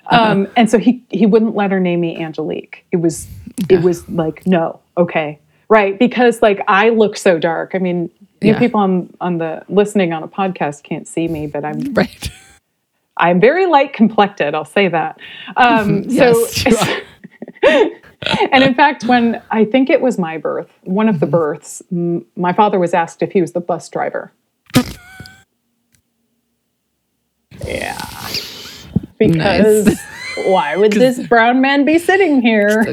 Um, and so he he wouldn't let her name me Angelique. It was it was like no, okay, right? Because like I look so dark. I mean, Yeah. people on on the listening on a podcast can't see me, but I'm Right. I'm very light complected. I'll say that. Um, Yes, so, and in fact, when I think it was my birth, one of the births, m- my father was asked if he was the bus driver. yeah, because why would this brown man be sitting here?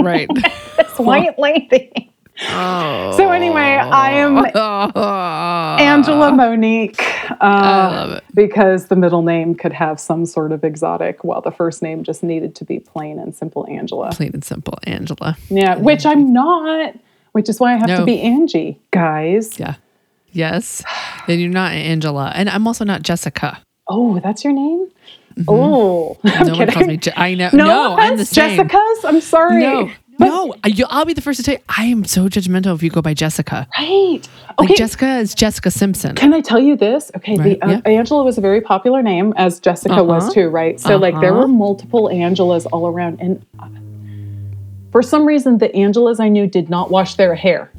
Right. This white lady. Oh. So anyway, I am Oh. Angela Monique. Uh, I love it. because the middle name could have some sort of exotic, while the first name just needed to be plain and simple Angela. Plain and simple, Angela. Yeah, which I'm not, which is why I have to be Angie, guys. Yeah. Yes. And you're not Angela. And I'm also not Jessica. Oh, that's your name? Oh, I'm Mm-hmm. No one calls me. Je- I know. no, No, I'm the same. Jessica's. I'm sorry. No, no. You- I'll be the first to tell you. I am so judgmental if you go by Jessica. Right. Like Okay. Jessica is Jessica Simpson. Can I tell you this? Okay, Right, the, uh, yeah. Angela was a very popular name, as Jessica was Uh-huh. too, right? So, like, there were multiple Angelas all around. And uh, for some reason, the Angelas I knew did not wash their hair.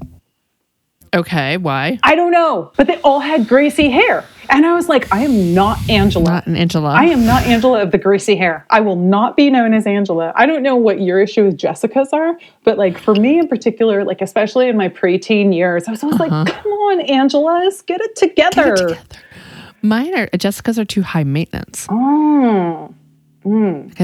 Okay, why? I don't know, but they all had greasy hair. And I was like, I am not Angela. Not an Angela. I am not Angela of the greasy hair. I will not be known as Angela. I don't know what your issue with Jessica's are, but like for me in particular, like especially in my preteen years, I was always like, uh-huh. come on, Angela's, get it together. Mine are Jessica's are too high maintenance. Oh,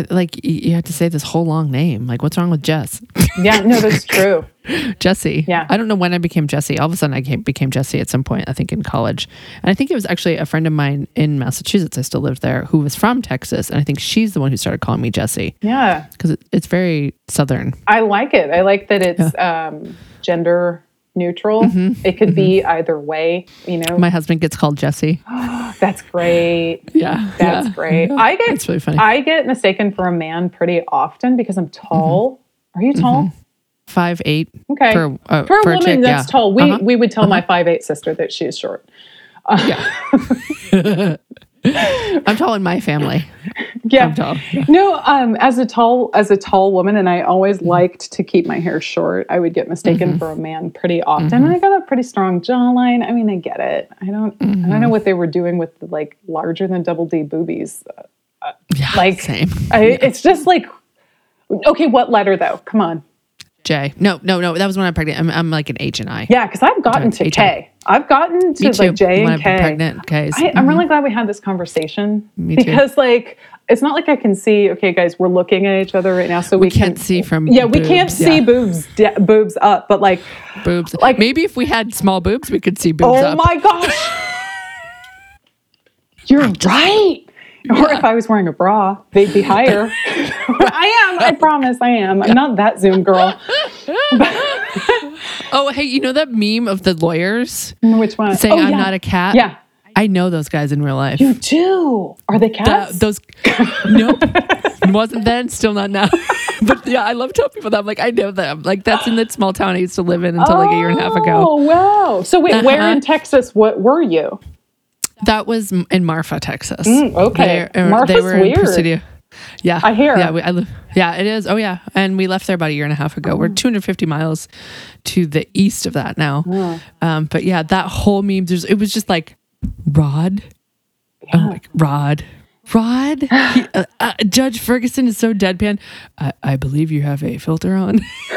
Like you have to say this whole long name. Like what's wrong with Jess? yeah, no, that's true. Jesse. Yeah. I don't know when I became Jesse. All of a sudden, I came, became Jesse at some point, I think in college. And I think it was actually a friend of mine in Massachusetts, I still lived there, who was from Texas. And I think she's the one who started calling me Jesse Yeah, because it, it's very Southern. I like it. I like that it's um, gender neutral. Mm-hmm. It could be mm-hmm. either way, you know. My husband gets called Jesse. that's great. Yeah. That's yeah. great. I get It's really funny. I get mistaken for a man pretty often because I'm mm-hmm. tall. Are you tall? Five eight. Okay. For, uh, For a for a woman chick, that's yeah. tall, we Uh-huh. we would tell my uh-huh. five eight sister that she's short. I'm tall in my family. Yeah. I'm tall. No, um, as a tall as a tall woman, and I always Mm-hmm. liked to keep my hair short. I would get mistaken for a man pretty often. Mm-hmm. I got a pretty strong jawline. I mean, I get it. I don't. I Mm-hmm. don't know what they were doing with the, like larger than double D boobies. Yeah. Like, same. I, it's just like, okay, what letter though? Come on. J. No, no, no. That was when I'm pregnant. I'm, I'm like an H and I. Yeah, because I've gotten to H- K. I've gotten to like J and K. pregnant. K's. I, I'm really mm-hmm. glad we had this conversation Me too. because, like, it's not like I can see. Okay, guys, we're looking at each other right now, so we, we can't can see from Yeah, we can't boobs, see yeah. boobs, de- boobs up, but like, boobs. like- maybe if we had small boobs, we could see boobs oh up. my gosh, you're right. Or if I was wearing a bra, they'd be higher. I am. I promise. I am. I'm not that Zoom girl. Oh, hey, you know that meme of the lawyers Which one? saying Oh, I'm yeah. not a cat? Yeah, I know those guys in real life. you do. Are they cats? those nope wasn't then still not now but yeah i love telling people that i'm like i know them like that's in that small town i used to live in until like a year and a half ago Oh wow! So wait, where Uh-huh. in Texas? What were you? That was in marfa texas Mm, okay. They- Marfa's they were in weird. Presidio. yeah I hear. yeah we, I live, yeah it is oh yeah and we left there about a year and a half ago Oh. we're 250 miles to the east of that now um, but yeah that whole meme there's, it was just like rod oh my rod Rod, he, uh, uh, Judge Ferguson is so deadpan. I, I believe you have a filter on.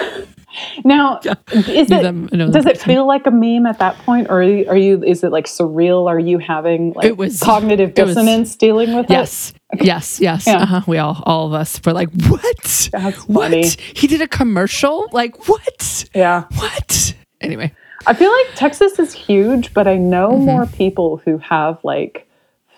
Now, is it does it feel like a meme at that point, or are you, are you? Is it like surreal? Are you having like It was- cognitive it was- dissonance dealing with Yes. Yes, yes. Yeah. Uh-huh. We all, all of us were like, what? That's what? funny. He did a commercial? Like, what? Yeah, What? Anyway, I feel like Texas is huge, but I know Mm-hmm. more people who have like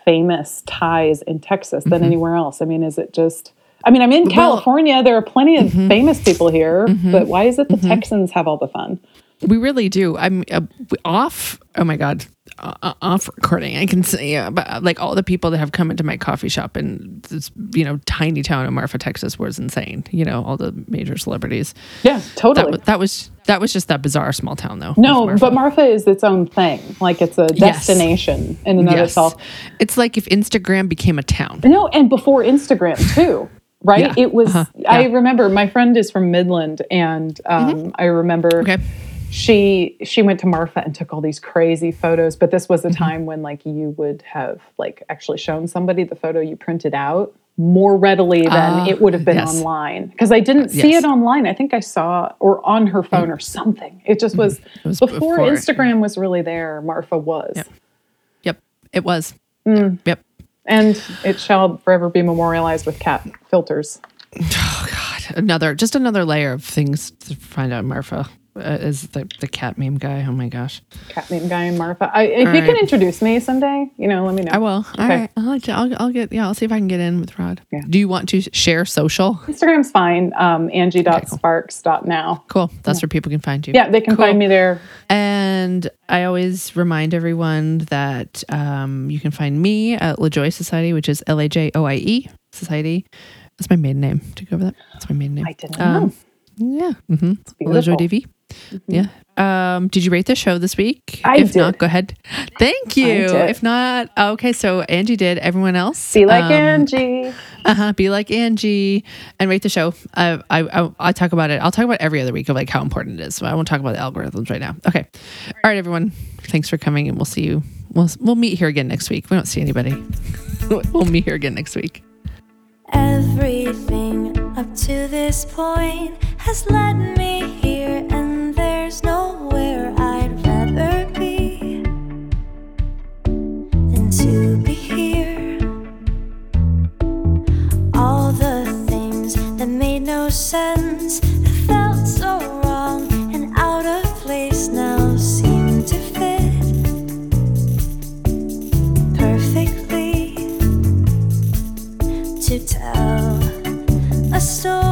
famous ties in Texas than anywhere else. I mean, is it just? I mean, I'm in California. There are plenty of Mm-hmm. famous people here, but why is it the Texans have all the fun? we really do. I'm uh, off. Oh my God. uh, off recording, I can see, yeah, but uh, like all the people that have come into my coffee shop in this, you know, tiny town of Marfa, Texas was insane. You know, all the major celebrities. Yeah, totally. wa- that was that was just that bizarre small town though. no, Marfa. but Marfa is its own thing. Like it's a Yes. destination in and of Yes. itself. It's like if Instagram became a town. No, and before Instagram too, right? Yeah. It was. Uh-huh. I Yeah. Mm-hmm. remember my friend is from Midland, and um, I remember Okay. she she went to Marfa and took all these crazy photos. But this was a Mm-hmm. time when like you would have like actually shown somebody the photo you printed out more readily than Ah, it would have been yes. online because I didn't see Yes. it online. I think I saw or on her phone or something. It just was, Mm-hmm. was before, before. Instagram was really there. Marfa was. Yep. Yep, it was. Mm. Yep. And it shall forever be memorialized with cat filters. Oh God, another just another layer of things to find out. Marfa uh, is the the cat meme guy. Oh my gosh, cat meme guy in Marfa. I, if you right. can introduce me someday, you know, let me know. I will. Okay. right, I'll, you- I'll I'll get yeah. I'll see if I can get in with Rod. Yeah. Do you want to share social? Instagram's fine. Um, Angie.sparks.now. Cool. That's where people can find you. Yeah, they can Cool. find me there. And I always remind everyone that um, you can find me at LaJoie Society, which is L A J O I E Society. That's my maiden name. Go over that? That's my maiden name. I didn't Um, know. Yeah. Mm-hmm. beautiful. LaJoie DV. Yeah. Um, did you rate the show this week? I if not, go ahead. Thank you. If not, okay. So Angie did. Everyone else, Be like um, Angie. uh-huh, be like Angie and rate the show. I, I, I, I talk about it. I'll talk about every other week of like how important it is. So I won't talk about the algorithms right now. Okay. All right, everyone. Thanks for coming and we'll see you. We'll, we'll meet here again next week. We don't see anybody. we'll meet here again next week. Everything up to this point has led me here, and there's nowhere I'd rather be than to be here. All the things that made no sense felt so a